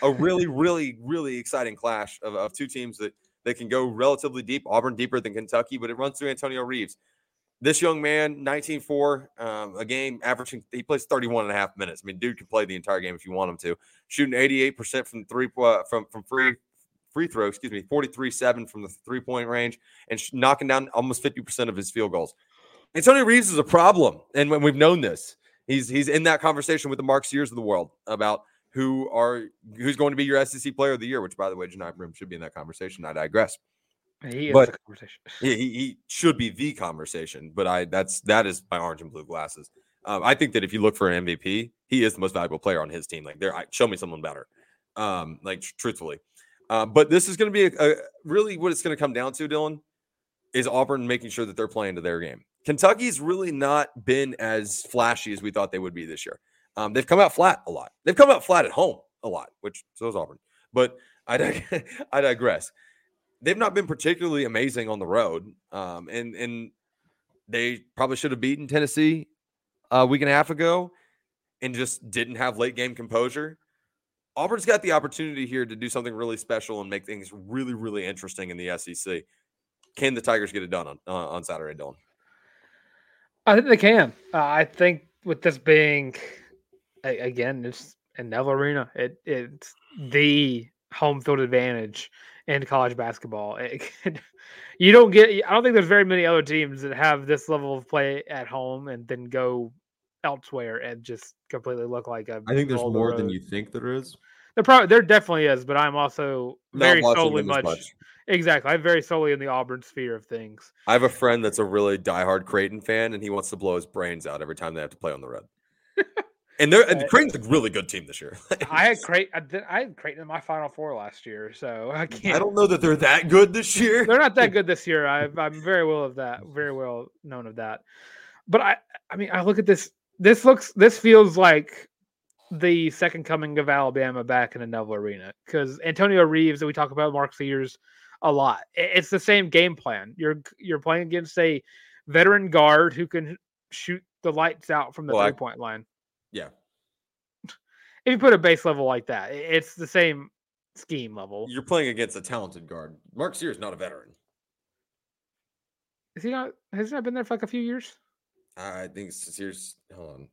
a really, really, really exciting clash of, of two teams that they can go relatively deep. Auburn deeper than Kentucky, but it runs through Antonio Reeves. This young man, 19-4, um, a game averaging, he plays 31 and a half minutes. I mean, dude can play the entire game if you want him to. Shooting 88% from three uh, from from free free throw, excuse me, 43 7 from the three point range and sh- knocking down almost 50% of his field goals. Antonio Reeves is a problem. And when we've known this, he's he's in that conversation with the Mark Sears of the world about who are who's going to be your SEC player of the year, which by the way, Johni Broome should be in that conversation. I digress. He is But- the conversation. Yeah, he, he should be the conversation, but I that's that is my orange and blue glasses. Um, I think that if you look for an MVP, he is the most valuable player on his team. Like, there, I- show me someone better. Um, like tr- truthfully, um, but this is going to be a, a really what it's going to come down to, Dylan, is Auburn making sure that they're playing to their game. Kentucky's really not been as flashy as we thought they would be this year. Um, they've come out flat a lot. They've come out flat at home a lot, which so is Auburn. But I dig- I digress. They've not been particularly amazing on the road, um, and and they probably should have beaten Tennessee a week and a half ago, and just didn't have late game composure. Auburn's got the opportunity here to do something really special and make things really, really interesting in the SEC. Can the Tigers get it done on uh, on Saturday, Dylan? I think they can. Uh, I think with this being a- again, it's in Neville Arena. It it's the home field advantage in college basketball. It could- you don't get. I don't think there's very many other teams that have this level of play at home and then go elsewhere and just completely look like a. I think there's middle of the more than you think there is. There probably there definitely is, but I'm also Not very solely them as much, exactly. I'm very solely in the Auburn sphere of things. I have a friend that's a really diehard Creighton fan, and he wants to blow his brains out every time they have to play on the road. And they're and Right. Creighton's a really good team this year. I had Creighton. I, did- I had Creighton in my Final Four last year, so I can't. I don't know that they're that good this year. They're not that good this year. I, I'm very well of that. Very well known of that. But I, I mean, I look at this. This looks. This feels like the second coming of Alabama back in the Neville Arena because Antonio Reeves that we talk about Mark Sears a lot. It's the same game plan. You're you're playing against a veteran guard who can shoot the lights out from the Well, three point line. Yeah. If you put a base level like that, it's the same scheme level. You're playing against a talented guard. Mark Sears not a veteran. Is he not? Has he not been there for like a few years? I think Sears. Hold on.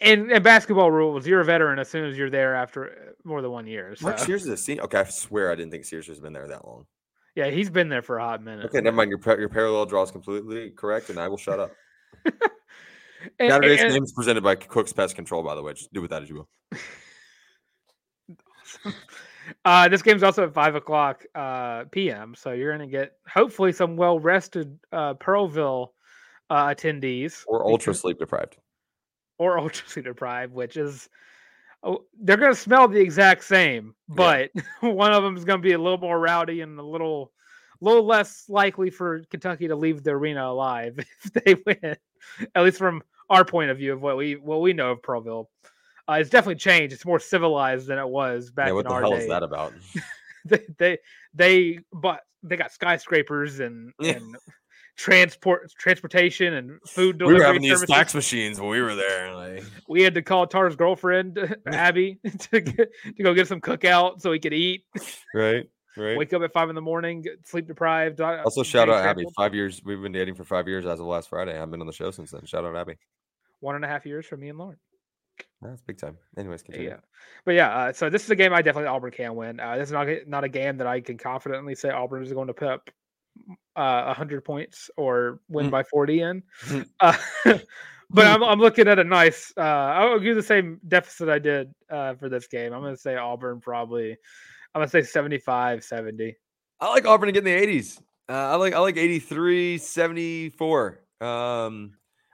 in, in basketball rules, you're a veteran as soon as you're there after uh, more than one year. So, Mark Sears is a senior. Okay, I swear I didn't think Sears has been there that long. yeah, he's been there for a hot minute. Okay, never mind. Your your parallel draw is completely correct, and I will shut up. And- Saturday's and- game is presented by Cook's Pest Control. By the way, just do with that as you will. uh, this game's also at five o'clock uh, p.m. So you're going to get hopefully some well rested uh, Pearlville uh, attendees Or ultra sleep deprived. or ultra sleep deprived, which is oh, they're going to smell the exact same, but one of them is going to be a little more rowdy and a little, little less likely for Kentucky to leave the arena alive if they win. At least from our point of view of what we what we know of Pearlville. Uh, it's definitely changed. It's more civilized than it was back Yeah, what in the our hell day. is that about? They, they they but they got skyscrapers and, Yeah. and transport transportation and food delivery. we delivery were having these fax machines when we were there. Like, we had to call Tarr's girlfriend Abby to get, to go get some cookout so he could eat. right, right. Wake up at five in the morning, sleep deprived. Also, shout day out Abby. Five years. We've been dating for five years as of last Friday. I've been on the show since then. Shout out Abby. One and a half years for me and Lauren. That's big time. Anyways, continue. Yeah, but yeah. Uh, so this is a game I definitely Auburn can win. Uh, this is not a- not a game that I can confidently say Auburn is going to put up uh, hundred points or win Mm. by forty in. Mm. Uh, but I'm I'm looking at a nice. Uh, I'll give the same deficit I did uh, for this game. I'm going to say Auburn probably. I'm going to say 75, 70. I like Auburn to get in the 80s. Uh, I like I like 83, 74. Um,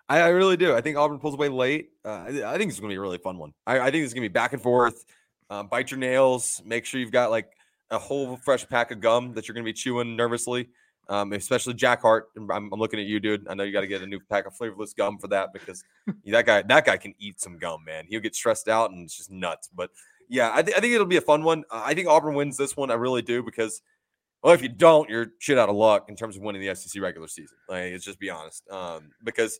I, I really do. I think Auburn pulls away late. Uh, I, I think it's going to be a really fun one. I, I think it's going to be back and forth. Um, bite your nails. Make sure you've got like a whole fresh pack of gum that you're going to be chewing nervously. Um, especially Jack Hart. I'm, I'm looking at you, dude. I know you got to get a new pack of flavorless gum for that because that guy that guy can eat some gum, man. He'll get stressed out and it's just nuts. But yeah, I, thi- I think it'll be a fun one. Uh, I think Auburn wins this one. I really do because well, if you don't, you're shit out of luck in terms of winning the SEC regular season. Like, let's just be honest. Um, because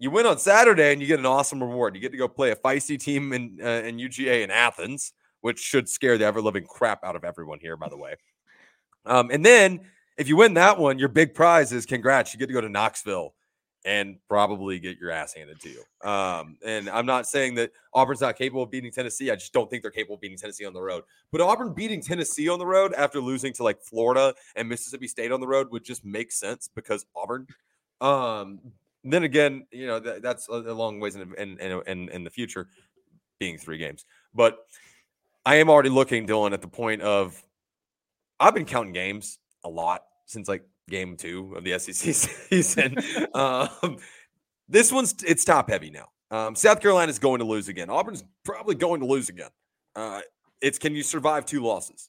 you win on Saturday and you get an awesome reward. You get to go play a feisty team in uh, in UGA in Athens, which should scare the ever living crap out of everyone here, by the way. Um, and then if you win that one, your big prize is congrats. You get to go to Knoxville and probably get your ass handed to you. Um, and I'm not saying that Auburn's not capable of beating Tennessee. I just don't think they're capable of beating Tennessee on the road. But Auburn beating Tennessee on the road after losing to like Florida and Mississippi State on the road would just make sense because Auburn. Um, then again, you know that, that's a, a long ways in, in in in the future, being three games. But I am already looking, Dylan, at the point of I've been counting games a lot since like game two of the SEC season. um, this one's it's top heavy now. Um, South Carolina is going to lose again. Auburn's probably going to lose again. Uh, it's can you survive two losses?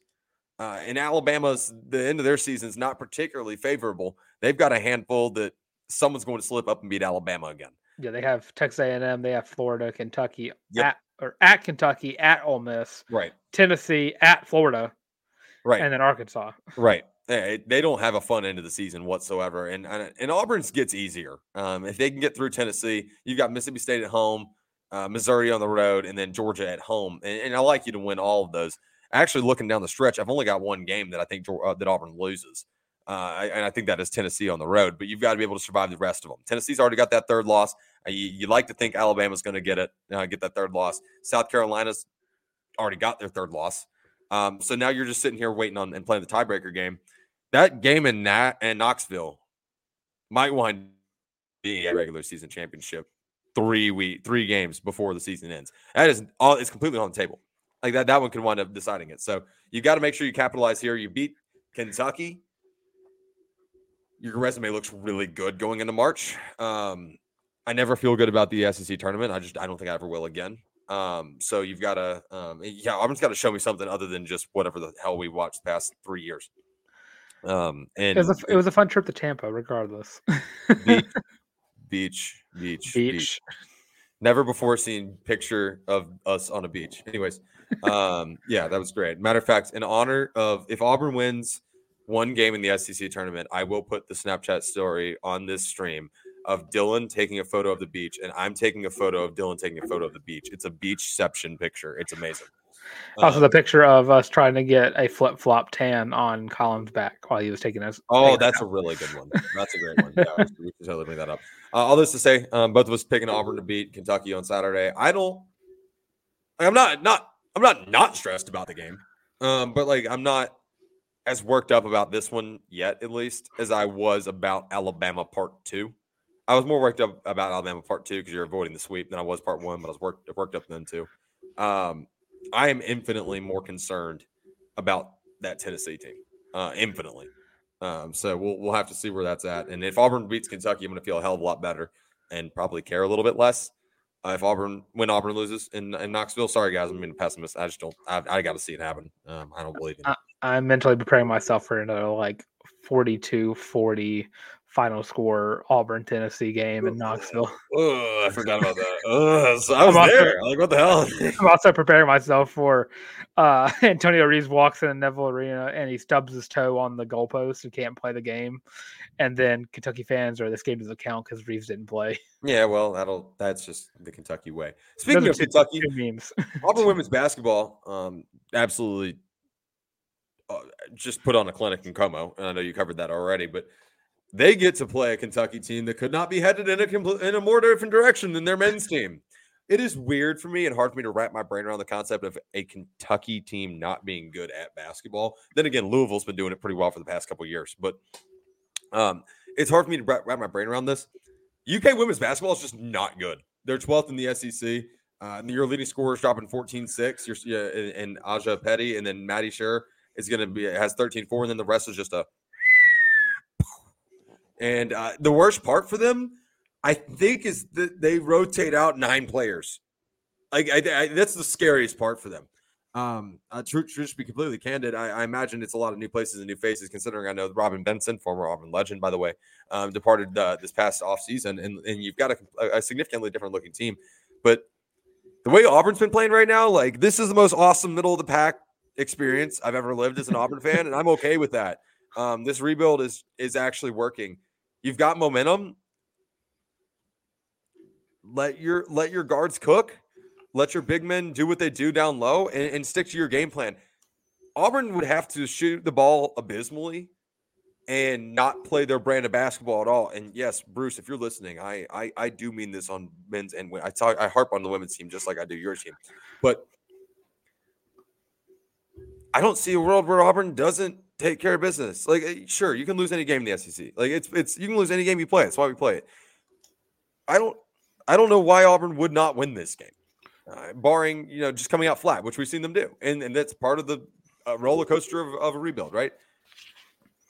Uh, and Alabama's the end of their season is not particularly favorable. They've got a handful that someone's going to slip up and beat Alabama again. Yeah, they have Texas A&M, they have Florida, Kentucky yep. at or at Kentucky, at Ole Miss, right? Tennessee, at Florida, right, and then Arkansas, right. They don't have a fun end of the season whatsoever, and and Auburn's gets easier um, if they can get through Tennessee. You've got Mississippi State at home, uh, Missouri on the road, and then Georgia at home. And, and, I like you to win all of those. Actually, looking down the stretch, I've only got one game that I think uh, that Auburn loses, uh, and I think that is Tennessee on the road. But you've got to be able to survive the rest of them. Tennessee's already got that third loss. Uh, you, like to think Alabama's going to get it, uh, get that third loss. South Carolina's already got their third loss. Um, so now you're just sitting here waiting on and playing the tiebreaker game. That game in Nat and Knoxville might wind being a regular season championship three week three games before the season ends. That is all it's completely on the table. Like that, that one could wind up deciding it. So you've got to make sure you capitalize here. You beat Kentucky. Your resume looks really good going into March. Um, I never feel good about the SEC tournament. I just I don't think I ever will again. Um, so you've got to um, yeah, Auburn's got to show me something other than just whatever the hell we watched the past three years. Um, and it was a, it was a fun trip to Tampa, regardless. beach, beach, beach, beach, Never before seen picture of us on a beach. Anyways, um, yeah, that was great. Matter of fact, in honor of if Auburn wins one game in the SEC tournament, I will put the Snapchat story on this stream of Dylan taking a photo of the beach, and I'm taking a photo of Dylan taking a photo of the beach. It's a beachception picture. It's amazing. Also, um, the picture of us trying to get a flip flop tan on Colin's back while he was taking us. Oh, that's a really good one. That's a great one. Yeah, we should totally bring that up. Uh, all this to say, um, both of us picking Auburn to beat Kentucky on Saturday. I don't. I'm not not. I'm not not stressed about the game, um, but like I'm not as worked up about this one yet, at least as I was about Alabama Part Two. I was more worked up about Alabama Part Two because you're avoiding the sweep than I was Part One, but I was worked worked up then too. Um, I am infinitely more concerned about that Tennessee team. Uh, infinitely. Um, so we'll we'll have to see where that's at. And if Auburn beats Kentucky, I'm going to feel a hell of a lot better and probably care a little bit less. Uh, if Auburn when Auburn loses in, in Knoxville, sorry guys, I'm being a pessimist. I just don't. I, I got to see it happen. Um, I don't believe it. I, I'm mentally preparing myself for another like 42 40 final score Auburn Tennessee game in Knoxville. Oh, I forgot about that. Oh, so I was I'm there. Like, what the hell? I'm also preparing myself for uh, Antonio Reeves walks in the Neville Arena and he stubs his toe on the goalpost and can't play the game. And then Kentucky fans are this game doesn't count because Reeves didn't play. Yeah, well, that'll that's just the Kentucky way. Speaking Those of Kentucky memes, Auburn women's basketball, um, absolutely uh, just put on a clinic in Como, and I know you covered that already, but they get to play a Kentucky team that could not be headed in a compl- in a more different direction than their men's team. It is weird for me and hard for me to wrap my brain around the concept of a Kentucky team not being good at basketball. Then again, Louisville's been doing it pretty well for the past couple years, but um, it's hard for me to wrap, my brain around this. UK women's basketball is just not good. They're 12th in the SEC. Uh, your leading scorer is dropping 14-6. You're, and, and Ajae Petty, and then Maddie Scherr is going to be has 13-4, and then the rest is just a and uh, the worst part for them, I think, is that they rotate out nine players. Like I, I, that's the scariest part for them. Um, uh, to, to be completely candid, I, I, imagine it's a lot of new places and new faces. Considering I know Robyn Benton, former Auburn legend, by the way, um, departed uh, this past off season, and and you've got a, a significantly different looking team. But the way Auburn's been playing right now, like this is the most awesome middle of the pack experience I've ever lived as an Auburn fan, and I'm okay with that. Um, this rebuild is is actually working. You've got momentum. Let your let your guards cook. Let your big men do what they do down low and, and stick to your game plan. Auburn would have to shoot the ball abysmally and not play their brand of basketball at all. And yes, Bruce, if you're listening, I I, I do mean this on men's and I talk I harp on the women's team just like I do your team, but I don't see a world where Auburn doesn't take care of business. Like, eh, sure, you can lose any game in the SEC. Like, it's it's you can lose any game you play. That's why we play it. I don't I don't know why Auburn would not win this game, uh, barring you know just coming out flat, which we've seen them do, and and that's part of the uh, roller coaster of, of a rebuild, right?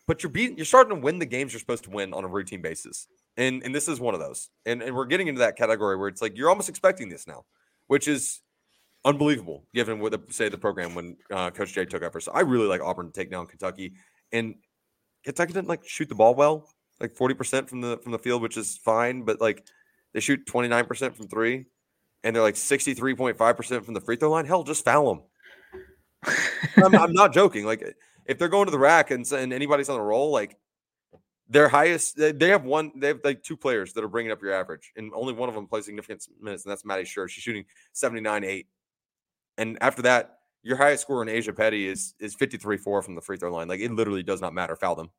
But you're beating, you're starting to win the games you're supposed to win on a routine basis, and and this is one of those, and and we're getting into that category where it's like you're almost expecting this now, which is unbelievable given what the say the program when uh, Coach Jay took over. So I really like Auburn to take down Kentucky, and Kentucky didn't like shoot the ball well, like forty percent from the from the field, which is fine, but like they shoot twenty nine percent from three, and they're like sixty three point five percent from the free throw line. Hell, just foul them. I'm, I'm, not joking. Like if they're going to the rack and, and anybody's on the roll, like their highest, they have one, they have like two players that are bringing up your average, and only one of them plays significant minutes, and that's Maddie Scherr. She's shooting 79 8 and after that, your highest score in Ajae Petty is is 53-4 from the free throw line. Like it literally does not matter. Foul them.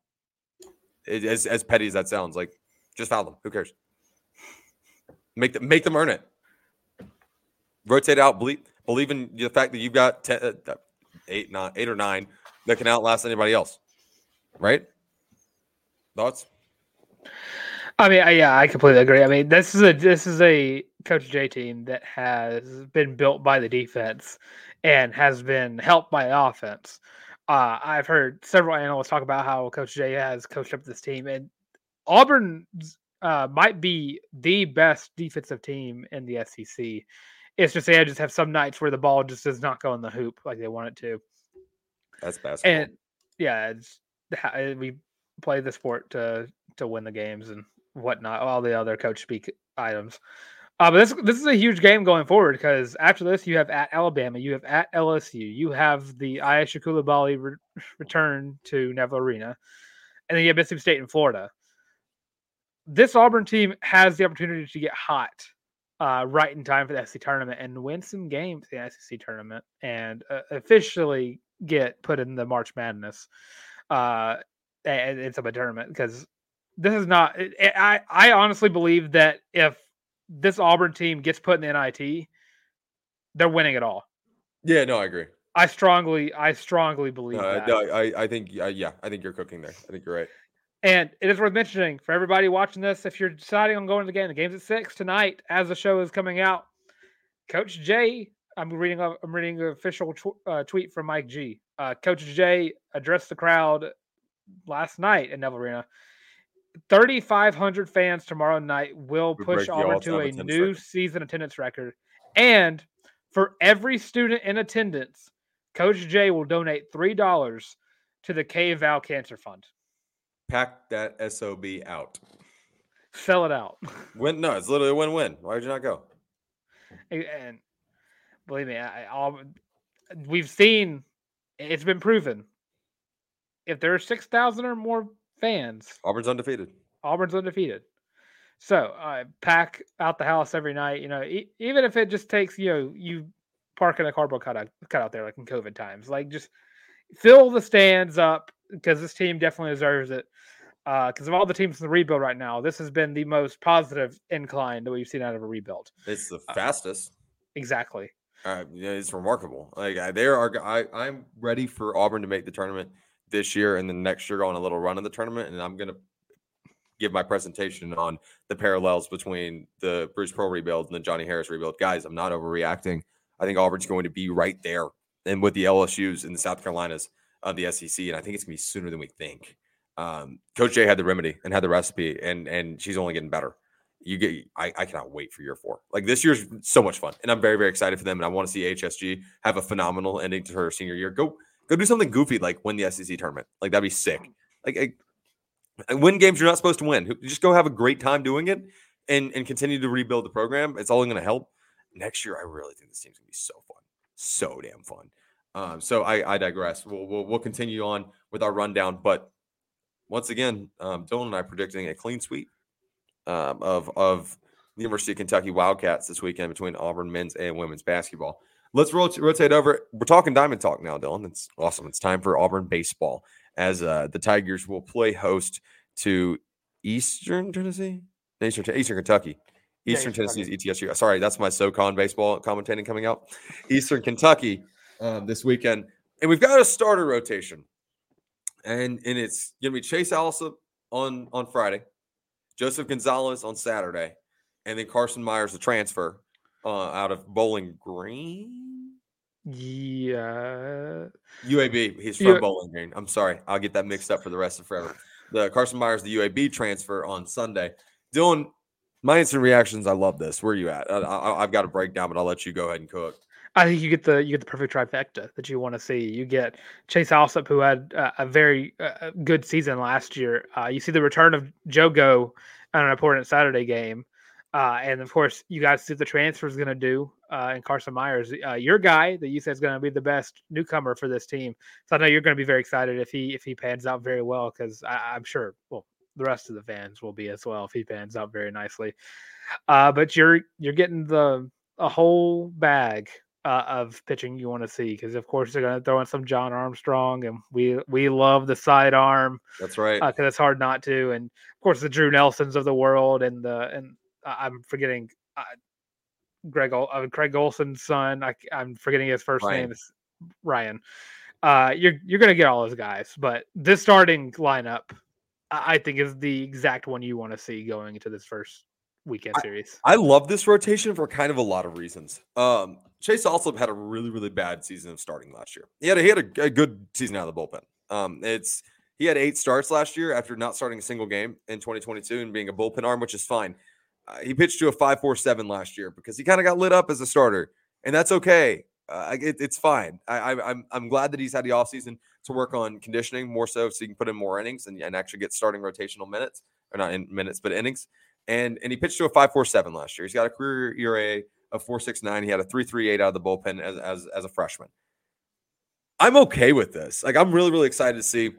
It, as as petty as that sounds, like just foul them. Who cares? Make them make them earn it. Rotate out. Believe believe in the fact that you've got ten, uh, eight, nine, eight or nine that can outlast anybody else. Right? Thoughts? I mean, I, yeah, I completely agree. I mean, this is a this is a Coach J team that has been built by the defense and has been helped by the offense. Uh, I've heard several analysts talk about how Coach J has coached up this team, and Auburn uh, might be the best defensive team in the SEC. It's just they just have some nights where the ball just does not go in the hoop like they want it to. That's basketball. And yeah, it's we play the sport to to win the games and whatnot, all the other coach speak items. Uh, but this this is a huge game going forward because after this you have at Alabama, you have at LSU, you have the Aicha Coulibaly re- return to Neville Arena, and then you have Mississippi State in Florida. This Auburn team has the opportunity to get hot uh, right in time for the SEC tournament and win some games in the SEC tournament and uh, officially get put in the March Madness uh, and it's a tournament because this is not. I I honestly believe that if this Auburn team gets put in the NIT, they're winning it all. Yeah, no, I agree. I strongly, I strongly believe uh, that. No, I, I think, uh, yeah, I think you're cooking there. I think you're right. And it is worth mentioning for everybody watching this, if you're deciding on going to the game, the game's at six tonight as the show is coming out. Coach Jay, I'm reading, I'm reading an official tw- uh, tweet from Mike G. Uh, Coach Jay addressed the crowd last night in Neville Arena 3,500 fans tomorrow night will we push Auburn to a new record. season attendance record. And for every student in attendance, Coach Jay will donate $3 to the Kay Yow Cancer Fund. Pack that SOB out. Sell it out. Win, no, it's literally a win win. Why did you not go? And believe me, I, I'll, we've seen it's been proven if there are 6,000 or more fans. Auburn's undefeated. Auburn's undefeated. So uh, pack out the house every night. You know, e- even if it just takes you know you parking a cardboard cutout cut out there like in COVID times, like just fill the stands up because this team definitely deserves it. Because uh, of all the teams in the rebuild right now, this has been the most positive incline that we've seen out of a rebuild. It's the uh, fastest. Uh, exactly. Uh, yeah, it's remarkable. Like there are, I, I'm ready for Auburn to make the tournament this year and then next year on a little run in the tournament. And I'm going to give my presentation on the parallels between the Bruce Pearl rebuild and the Johnnie Harris rebuild. Guys, I'm not overreacting. I think Auburn's going to be right there and with the LSUs and the South Carolinas of the SEC. And I think it's going to be sooner than we think. Um, Coach Jay had the remedy and had the recipe, and and she's only getting better. You get, I, I cannot wait for year four. Like this year's so much fun, and I'm very very excited for them. And I want to see HSG have a phenomenal ending to her senior year. Go Go do something goofy like win the SEC tournament. Like that'd be sick. Like win games you're not supposed to win. Just go have a great time doing it and and continue to rebuild the program. It's all going to help. Next year, I really think this team's going to be so fun, so damn fun. Um, so I, I digress. We'll, we'll, we'll continue on with our rundown, but once again, um, Dylan and I predicting a clean sweep um, of of the University of Kentucky Wildcats this weekend between Auburn men's and women's basketball. Let's rotate over. We're talking Diamond Talk now, Dylan. It's awesome. It's time for Auburn baseball. as uh, the Tigers will play host to Eastern Tennessee, Eastern, Eastern Kentucky. Eastern yeah, Tennessee's ETSU. Sorry, that's my SoCon baseball commentating coming out. Eastern Kentucky um, this weekend, and we've got a starter rotation, and and it's gonna be Chase Allsup on on Friday, Joseph Gonzalez on Saturday, and then Carson Myers, the transfer uh, out of Bowling Green. Yeah, UAB. He's from Bowling Green. I'm sorry, I'll get that mixed up for the rest of forever. The Carson Myers, the UAB transfer on Sunday. Dylan, my instant reactions. I love this. Where are you at? I, have got a breakdown, but I'll let you go ahead and cook. I think you get the you get the perfect trifecta that you want to see. You get Chase Allsup, who had uh, a very uh, good season last year. Uh, you see the return of Jogo on an important Saturday game, uh, and of course, you guys see what the transfer is going to do. Uh, and Carson Myers, uh, your guy that you said is going to be the best newcomer for this team. So I know you're going to be very excited if he if he pans out very well because I'm sure. Well, the rest of the fans will be as well if he pans out very nicely. Uh, but you're you're getting the a whole bag uh, of pitching you want to see because of course they're going to throw in some John Armstrong and we we love the sidearm. That's right because uh, it's hard not to, and of course the Drew Nelsons of the world and the and I'm forgetting. Uh, Greg uh, Craig Olson's son. I, am forgetting his first Ryan. name is Ryan. Uh, you're you're gonna get all those guys, but this starting lineup I think is the exact one you want to see going into this first weekend series. I, I, love this rotation for kind of a lot of reasons. Um, Chase Allsup had a really, really bad season of starting last year. He had a, he had a, a good season out of the bullpen. Um, it's he had eight starts last year after not starting a single game in 2022 and being a bullpen arm, which is fine. Uh, he pitched to a 5.47 last year because he kind of got lit up as a starter, and that's okay. Uh, it, it's fine. I, I, I'm I'm glad that he's had the offseason to work on conditioning more so, so he can put in more innings and, and actually get starting rotational minutes or not in minutes but innings. And and he pitched to a five four seven last year. He's got a career ERA of four six nine. He had a three three eight out of the bullpen as as as a freshman. I'm okay with this. Like I'm really really excited to see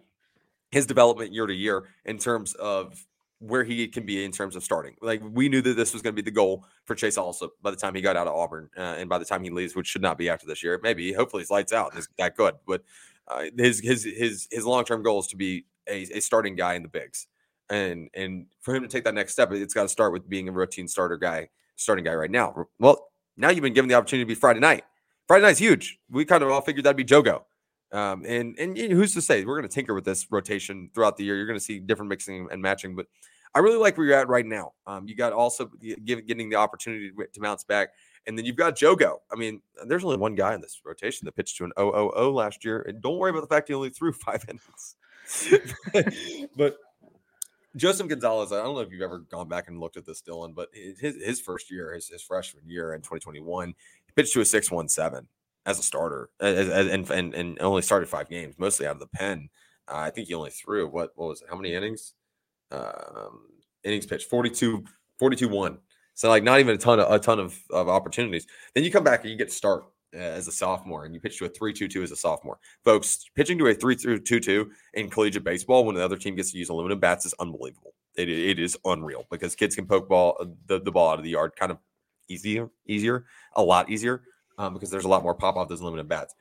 his development year to year in terms of where he can be in terms of starting. Like we knew that this was going to be the goal for Chase Allsup by the time he got out of Auburn uh, and by the time he leaves, which should not be after this year. Maybe hopefully he's lights out and is that good. But uh, his his his his long term goal is to be a, a starting guy in the bigs, and and for him to take that next step, it's got to start with being a routine starter guy, starting guy right now. Well, now you've been given the opportunity to be Friday night. Friday night's huge. We kind of all figured that'd be Jogo. Um, and and who's to say we're going to tinker with this rotation throughout the year? You're going to see different mixing and matching, but I really like where you're at right now. Um, you got Allsup getting the opportunity to, to bounce back, and then you've got Jogo. I mean, there's only one guy in this rotation that pitched to an 0 last year, and don't worry about the fact he only threw five innings. but Joseph Gonzalez, I don't know if you've ever gone back and looked at this, Dylan, but his his first year, his, his freshman year in 2021, he pitched to a 617 as a starter as, as, and, and, and only started five games, mostly out of the pen. Uh, I think he only threw what what was it? How many innings? Um, innings pitched 42 42 1 so like not even a ton of a ton of, of opportunities. Then you come back and you get to start uh, as a sophomore and you pitch to a 3-2-2 as a sophomore. Folks pitching to a 3-2-2 in collegiate baseball when the other team gets to use aluminum bats is unbelievable. It, it is unreal because kids can poke ball the, the ball out of the yard kind of easier easier a lot easier um, because there's a lot more pop off those aluminum bats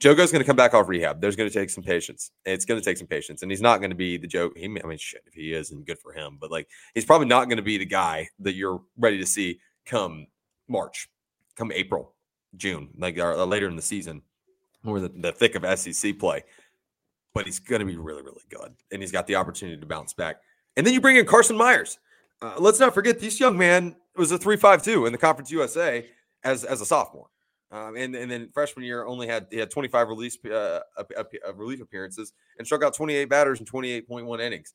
Jogo's going to come back off rehab. There's going to take some patience. It's going to take some patience, and he's not going to be the joke. He, I mean, shit, if he is, and good for him. But like, he's probably not going to be the guy that you're ready to see come March, come April, June, like uh, later in the season, or the, the thick of SEC play. But he's going to be really, really good, and he's got the opportunity to bounce back. And then you bring in Carson Myers. Uh, let's not forget this young man was a three five two in the Conference USA as as a sophomore. Um, and, and then freshman year only had he had 25 release uh, uh, relief appearances and struck out 28 batters in 28.1 innings.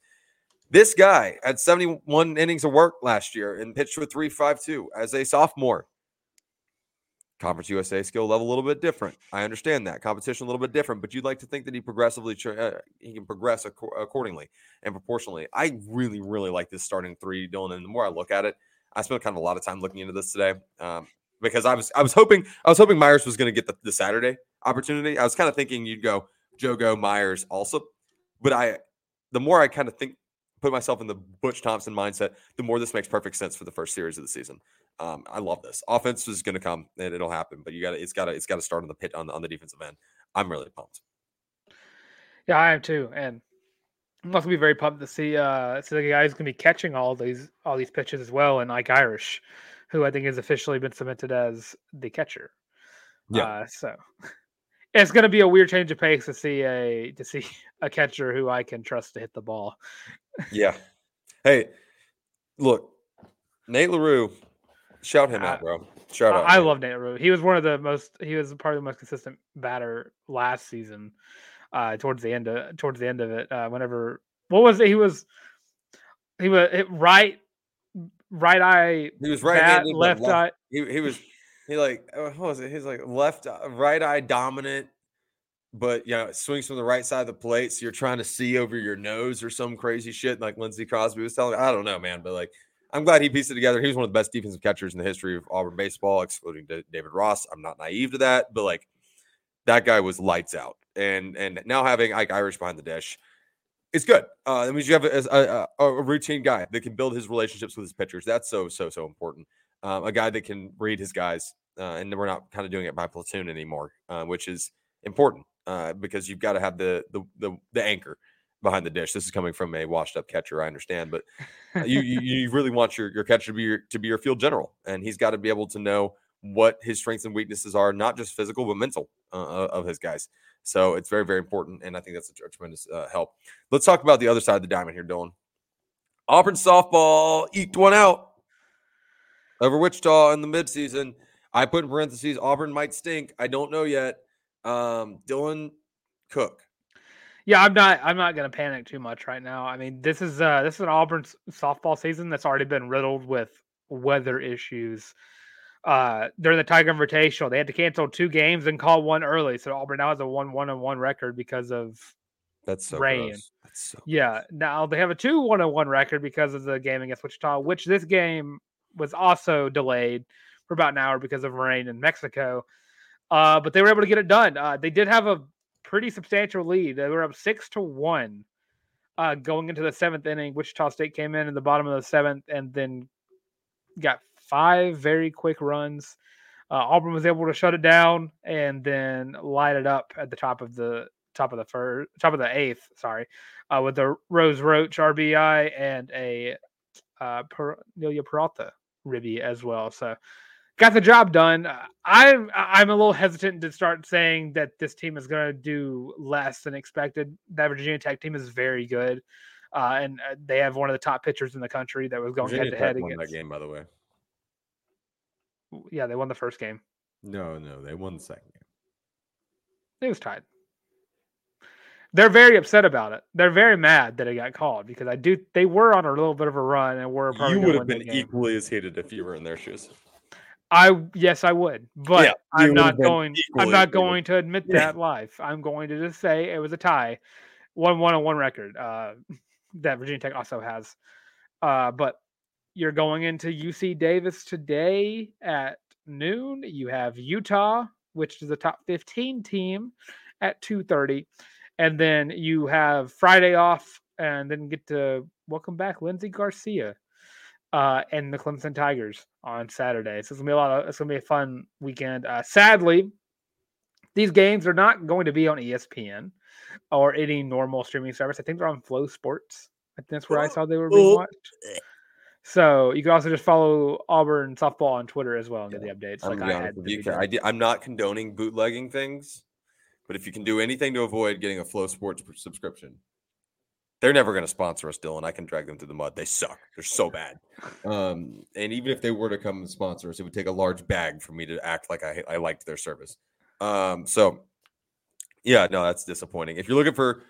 This guy had 71 innings of work last year and pitched with 3.52 as a sophomore. Conference USA skill level a little bit different. I understand that competition a little bit different, but you'd like to think that he progressively uh, he can progress ac- accordingly and proportionally. I really really like this starting three, Dylan. And the more I look at it, I spent kind of a lot of time looking into this today. Um, because I was I was hoping I was hoping Myers was going to get the, the Saturday opportunity. I was kind of thinking you'd go Jogo Myers Allsup, but I the more I kind of think put myself in the Butch Thompson mindset, the more this makes perfect sense for the first series of the season. Um, I love this offense is going to come and it'll happen, but you got to it's got to it's got to start on the pit on the, on the defensive end. I'm really pumped. Yeah, I am too, and I'm also be very pumped to see uh see the guy who's gonna be catching all these all these pitches as well, and Ike Irish, who I think has officially been cemented as the catcher. Yeah. Uh, so it's gonna be a weird change of pace to see a to see a catcher who I can trust to hit the ball. Yeah. Hey, look, Nate Larue, shout him out, bro. Shout out. I, I man. love Nate Larue. He was one of the most. He was probably the most consistent batter last season. Uh, towards the end of towards the end of it, uh, whenever what was it? He was he was it, right right eye He was bat, right-handed, but left eye. He he was he like uh, what was it? He's like left eye- right eye dominant, but you know swings from the right side of the plate, so you're trying to see over your nose or some crazy shit like Lindsey Crosby was telling. me. I don't know, man, but like I'm glad he pieced it together. He was one of the best defensive catchers in the history of Auburn baseball, excluding Da- David Ross. I'm not naive to that, but like that guy was lights out, and and now having Ike Irish behind the dish. It's good. Uh, that means you have a, a, a, routine guy that can build his relationships with his pitchers. That's so so so important um, a guy that can read his guys, uh, and we're not kind of doing it by platoon anymore, uh, which is important uh, because you've got to have the, the the the anchor behind the dish. This is coming from a washed up catcher, I understand, but uh, you, you you really want your your catcher to be your, to be your field general, and he's got to be able to know what his strengths and weaknesses are, not just physical but mental uh, of his guys. So it's very very important, and I think that's a, tremendous uh, help. Let's talk about the other side of the diamond here, Dylan. Auburn softball eked one out over Wichita in the midseason. I put in parentheses Auburn might stink. I don't know yet. Um, Dylan Cook. Yeah, I'm not. I'm not going to panic too much right now. I mean, this is uh this is an Auburn softball season that's already been riddled with weather issues. Uh, during the Tiger Invitational, they had to cancel two games and call one early, so Auburn now has a one one and one record because of That's so Rain. gross. That's so yeah. Now they have a two one and one record because of the game against Wichita, which this game was also delayed for about an hour because of rain in Mexico. Uh, but they were able to get it done. Uh, they did have a pretty substantial lead. They were up six to one uh, going into the seventh inning. Wichita State came in in the bottom of the seventh and then got five very quick runs. Uh, Auburn was able to shut it down and then light it up at the top of the top of the first, top of the eighth. Sorry, uh, with the Rose Roach RBI and a uh, per- Nelia Peralta ribby as well. So got the job done. Uh, I'm I'm a little hesitant to start saying that this team is going to do less than expected. That Virginia Tech team is very good, uh, and uh, they have one of the top pitchers in the country that was going head to head against. that game, by the way. Yeah, they won the first game. No, no, they won the second game. It was tied. They're very upset about it. They're very mad that it got called because I do. They were on a little bit of a run and were probably You would have been equally as heated if you were in their shoes. I yes, I would, but Yeah, I'm not going. I'm not going to admit Yeah. that live. I'm going to just say it was a tie, one one on one record uh, that Virginia Tech also has. Uh, but you're going into UC Davis today at noon. You have Utah, which is a top 15 team, at 2:30, and then you have Friday off, and then get to welcome back Lindsey Garcia uh, and the Clemson Tigers on Saturday. So it's gonna be a lot of it's gonna be a fun weekend. Uh, sadly, these games are not going to be on ESPN or any normal streaming service. I think they're on FloSports. I think that's where I saw they were being Oh. watched. So you can also just follow Auburn softball on Twitter as well and get the updates. I'm Like I had. you. I di- I'm not condoning bootlegging things, but if you can do anything to avoid getting a FloSports subscription, they're never going to sponsor us, Dylan. I can drag them through the mud. They suck. They're so bad. Um, and even if they were to come and sponsor us, it would take a large bag for me to act like I, I liked their service. Um, so yeah, no, that's disappointing. If you're looking for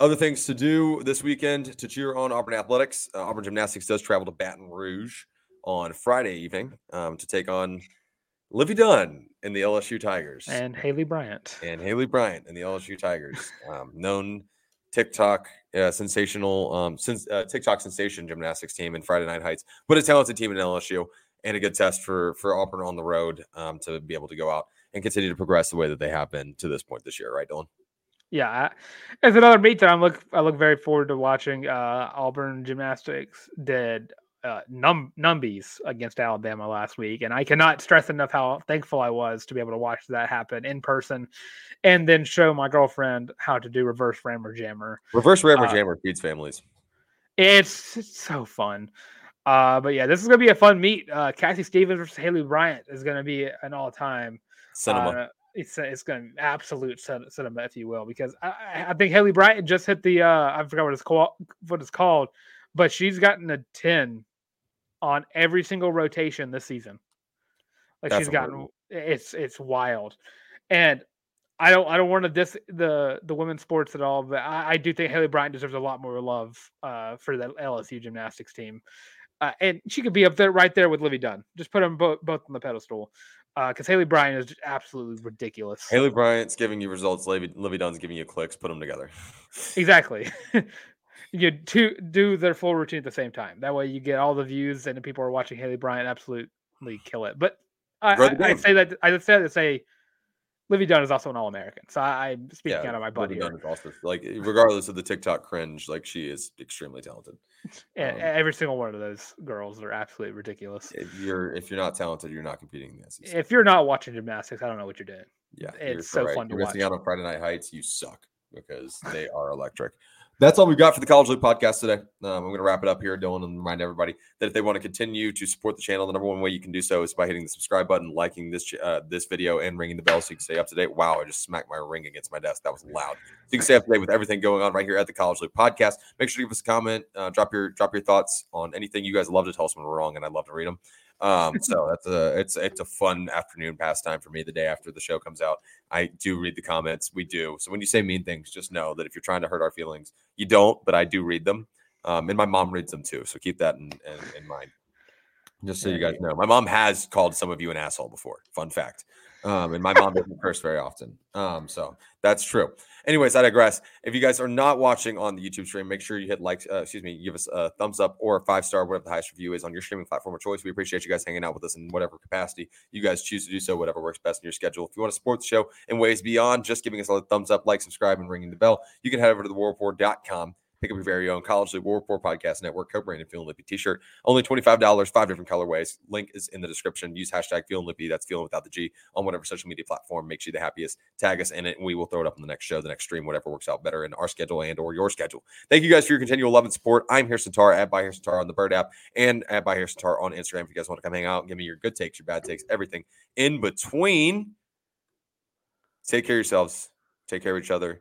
other things to do this weekend to cheer on Auburn athletics, uh, Auburn gymnastics does travel to Baton Rouge on Friday evening um, to take on Livvy Dunne and the LSU Tigers And Haleigh Bryant. and Haleigh Bryant and the LSU Tigers, um, known TikTok uh, sensational, um, since uh, TikTok sensation gymnastics team in Friday Night Heights, but a talented team in LSU and a good test for for Auburn on the road um, to be able to go out and continue to progress the way that they have been to this point this year, right, Dylan? Yeah, it's another meet that I'm look I look very forward to watching. Uh, Auburn gymnastics did uh, num numbies against Alabama last week, and I cannot stress enough how thankful I was to be able to watch that happen in person, and then show my girlfriend how to do reverse rammer jammer. Reverse rammer Uh, jammer feeds families. It's, it's so fun. Uh, but yeah, this is gonna be a fun meet. Uh, Cassie Stevens versus Haleigh Bryant is gonna be an all time Cinema. Uh, it's it's going to be absolute cin- cinema, if you will, because I, I- think Haleigh Bryant just hit the uh, I forgot what it's called, what it's called, but she's gotten a ten on every single rotation this season. Like she's gotten it's it's wild, and I don't I don't want to diss the the women's sports at all, but I, I do think Haleigh Bryant deserves a lot more love uh, for the LSU gymnastics team. Uh, and she could be up there right there with Livvy Dunne. Just put them both both on the pedestal Uh, because Haleigh Bryant is just absolutely ridiculous. Haleigh Bryant's giving you results. Livvy, Livvy Dunne's giving you clicks. Put them together. Exactly. you two do their full routine at the same time. That way you get all the views and the people are watching Haleigh Bryant absolutely kill it. But I, I, I say that I would say to say Livvy Dunne is also an All American. So I, I'm speaking out of my butt Livvy here. Dunne is also like, regardless of the TikTok cringe, like she is extremely talented. And um, every single one of those girls are absolutely ridiculous. If you're if you're not talented, you're not competing in the SEC. If you're not watching gymnastics, I don't know what you're doing. Yeah, It's you're so right. fun to watch. You're missing watch. out on Friday Night Heights. You suck because they are electric. That's all we've got for the College Loop podcast today. Um, I'm going to wrap it up here, Dylan, and remind everybody that if they want to continue to support the channel, the number one way you can do so is by hitting the subscribe button, liking this uh, this video, and ringing the bell so you can stay up to date. Wow, I just smacked my ring against my desk. That was loud. So you can stay up to date with everything going on right here at the College Loop podcast. Make sure to give us a comment, uh, drop your drop your thoughts on anything you guys love to tell us when we're wrong, and I'd love to read them. Um, so that's a it's it's a fun afternoon pastime for me the day after the show comes out. I do read the comments. We do. So when you say mean things, just know that if you're trying to hurt our feelings, you don't, but I do read them. Um, and my mom reads them too. So keep that in, in, in mind. Just so you guys know. My mom has called some of you an asshole before. Fun fact. Um, and my mom doesn't curse very often. Um, so that's true. Anyways, I digress. If you guys are not watching on the YouTube stream, make sure you hit like, uh, excuse me, give us a thumbs up or a five star, whatever the highest review is on your streaming platform of choice. We appreciate you guys hanging out with us in whatever capacity you guys choose to do so, whatever works best in your schedule. If you want to support the show in ways beyond just giving us a thumbs up, like, subscribe, and ringing the bell, you can head over to the warreport.com. Pick up your very own College Loop War Report Podcast Network co-branded Feeling Loopy t-shirt. Only $25, five different colorways. Link is in the description. Use hashtag Feeling Loopy. That's feeling without the G on whatever social media platform makes you the happiest. Tag us in it, and we will throw it up on the next show, the next stream, whatever works out better in our schedule and or your schedule. Thank you guys for your continual love and support. I'm Harrison Tarr at by Harrison Tarr on the Bird app and at by Harrison Tarr on Instagram. If you guys want to come hang out give me your good takes, your bad takes, everything in between. Take care of yourselves. Take care of each other.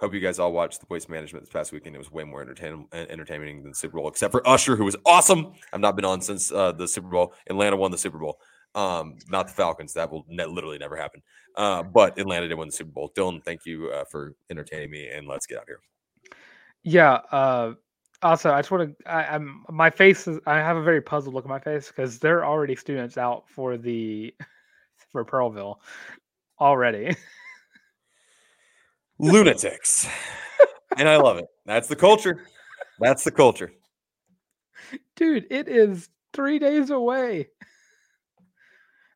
Hope you guys all watched the Waste Management this past weekend. It was way more entertaining, entertaining than Super Bowl, except for Usher, who was awesome. I've not been on since uh, the Super Bowl. Atlanta won the Super Bowl. Um, not the Falcons. That will ne- literally never happen. Uh, but Atlanta did win the Super Bowl. Dylan, thank you uh, for entertaining me, and let's get out here. Yeah. Uh, also, I just want to. I'm my face is. I have a very puzzled look on my face because there are already students out for the for Pearlville already. Lunatics, and I love it. That's the culture. That's the culture. Dude, it is three days away.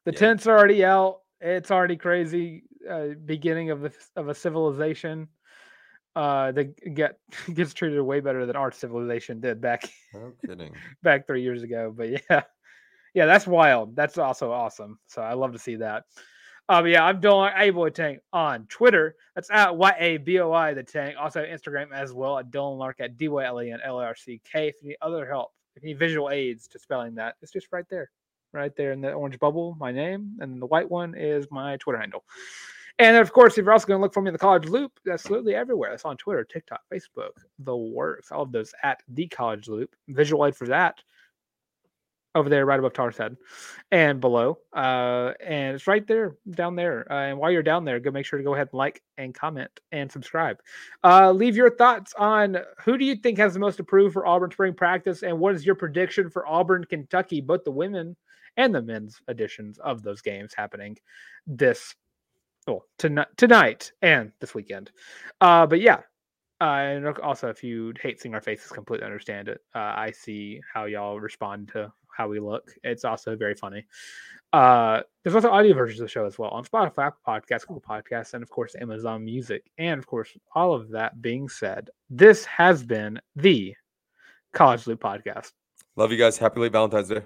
The Yeah. tents are already out. It's already crazy. Uh, beginning of the of a civilization. Uh, that get gets treated way better than our civilization did back No kidding. back three years ago. But yeah, yeah, that's wild. That's also awesome. So I love to see that. Um, yeah, I'm Dylan Able Tank on Twitter. That's at Y A B O I the Tank. Also Instagram as well at Dylan Larck at D Y L E N L A R C K. If you need other help, if you need visual aids to spelling that, it's just right there, right there in the orange bubble. My name, and the white one is my Twitter handle. And of course, if you're also going to look for me in the college loop, that's literally everywhere. That's on Twitter, TikTok, Facebook, the works. All of those at the college loop. Visual aid for that over there, right above Tarr's head and below. Uh, and it's right there, down there. Uh, and while you're down there, go make sure to go ahead and like and comment and subscribe. Uh, leave your thoughts on who do you think has the most approved for Auburn spring practice, and what is your prediction for Auburn, Kentucky, both the women and the men's editions of those games happening this well tonight tonight and this weekend. Uh, but yeah. Uh, and also, if you hate seeing our faces, completely understand it. Uh, I see how y'all respond to how we look. It's also very funny. Uh, there's also audio versions of the show as well on Spotify, Apple Podcasts, Google Podcasts, and of course Amazon Music. And of course, all of that being said, this has been the College Loop Podcast. Love you guys. Happy late Valentine's Day.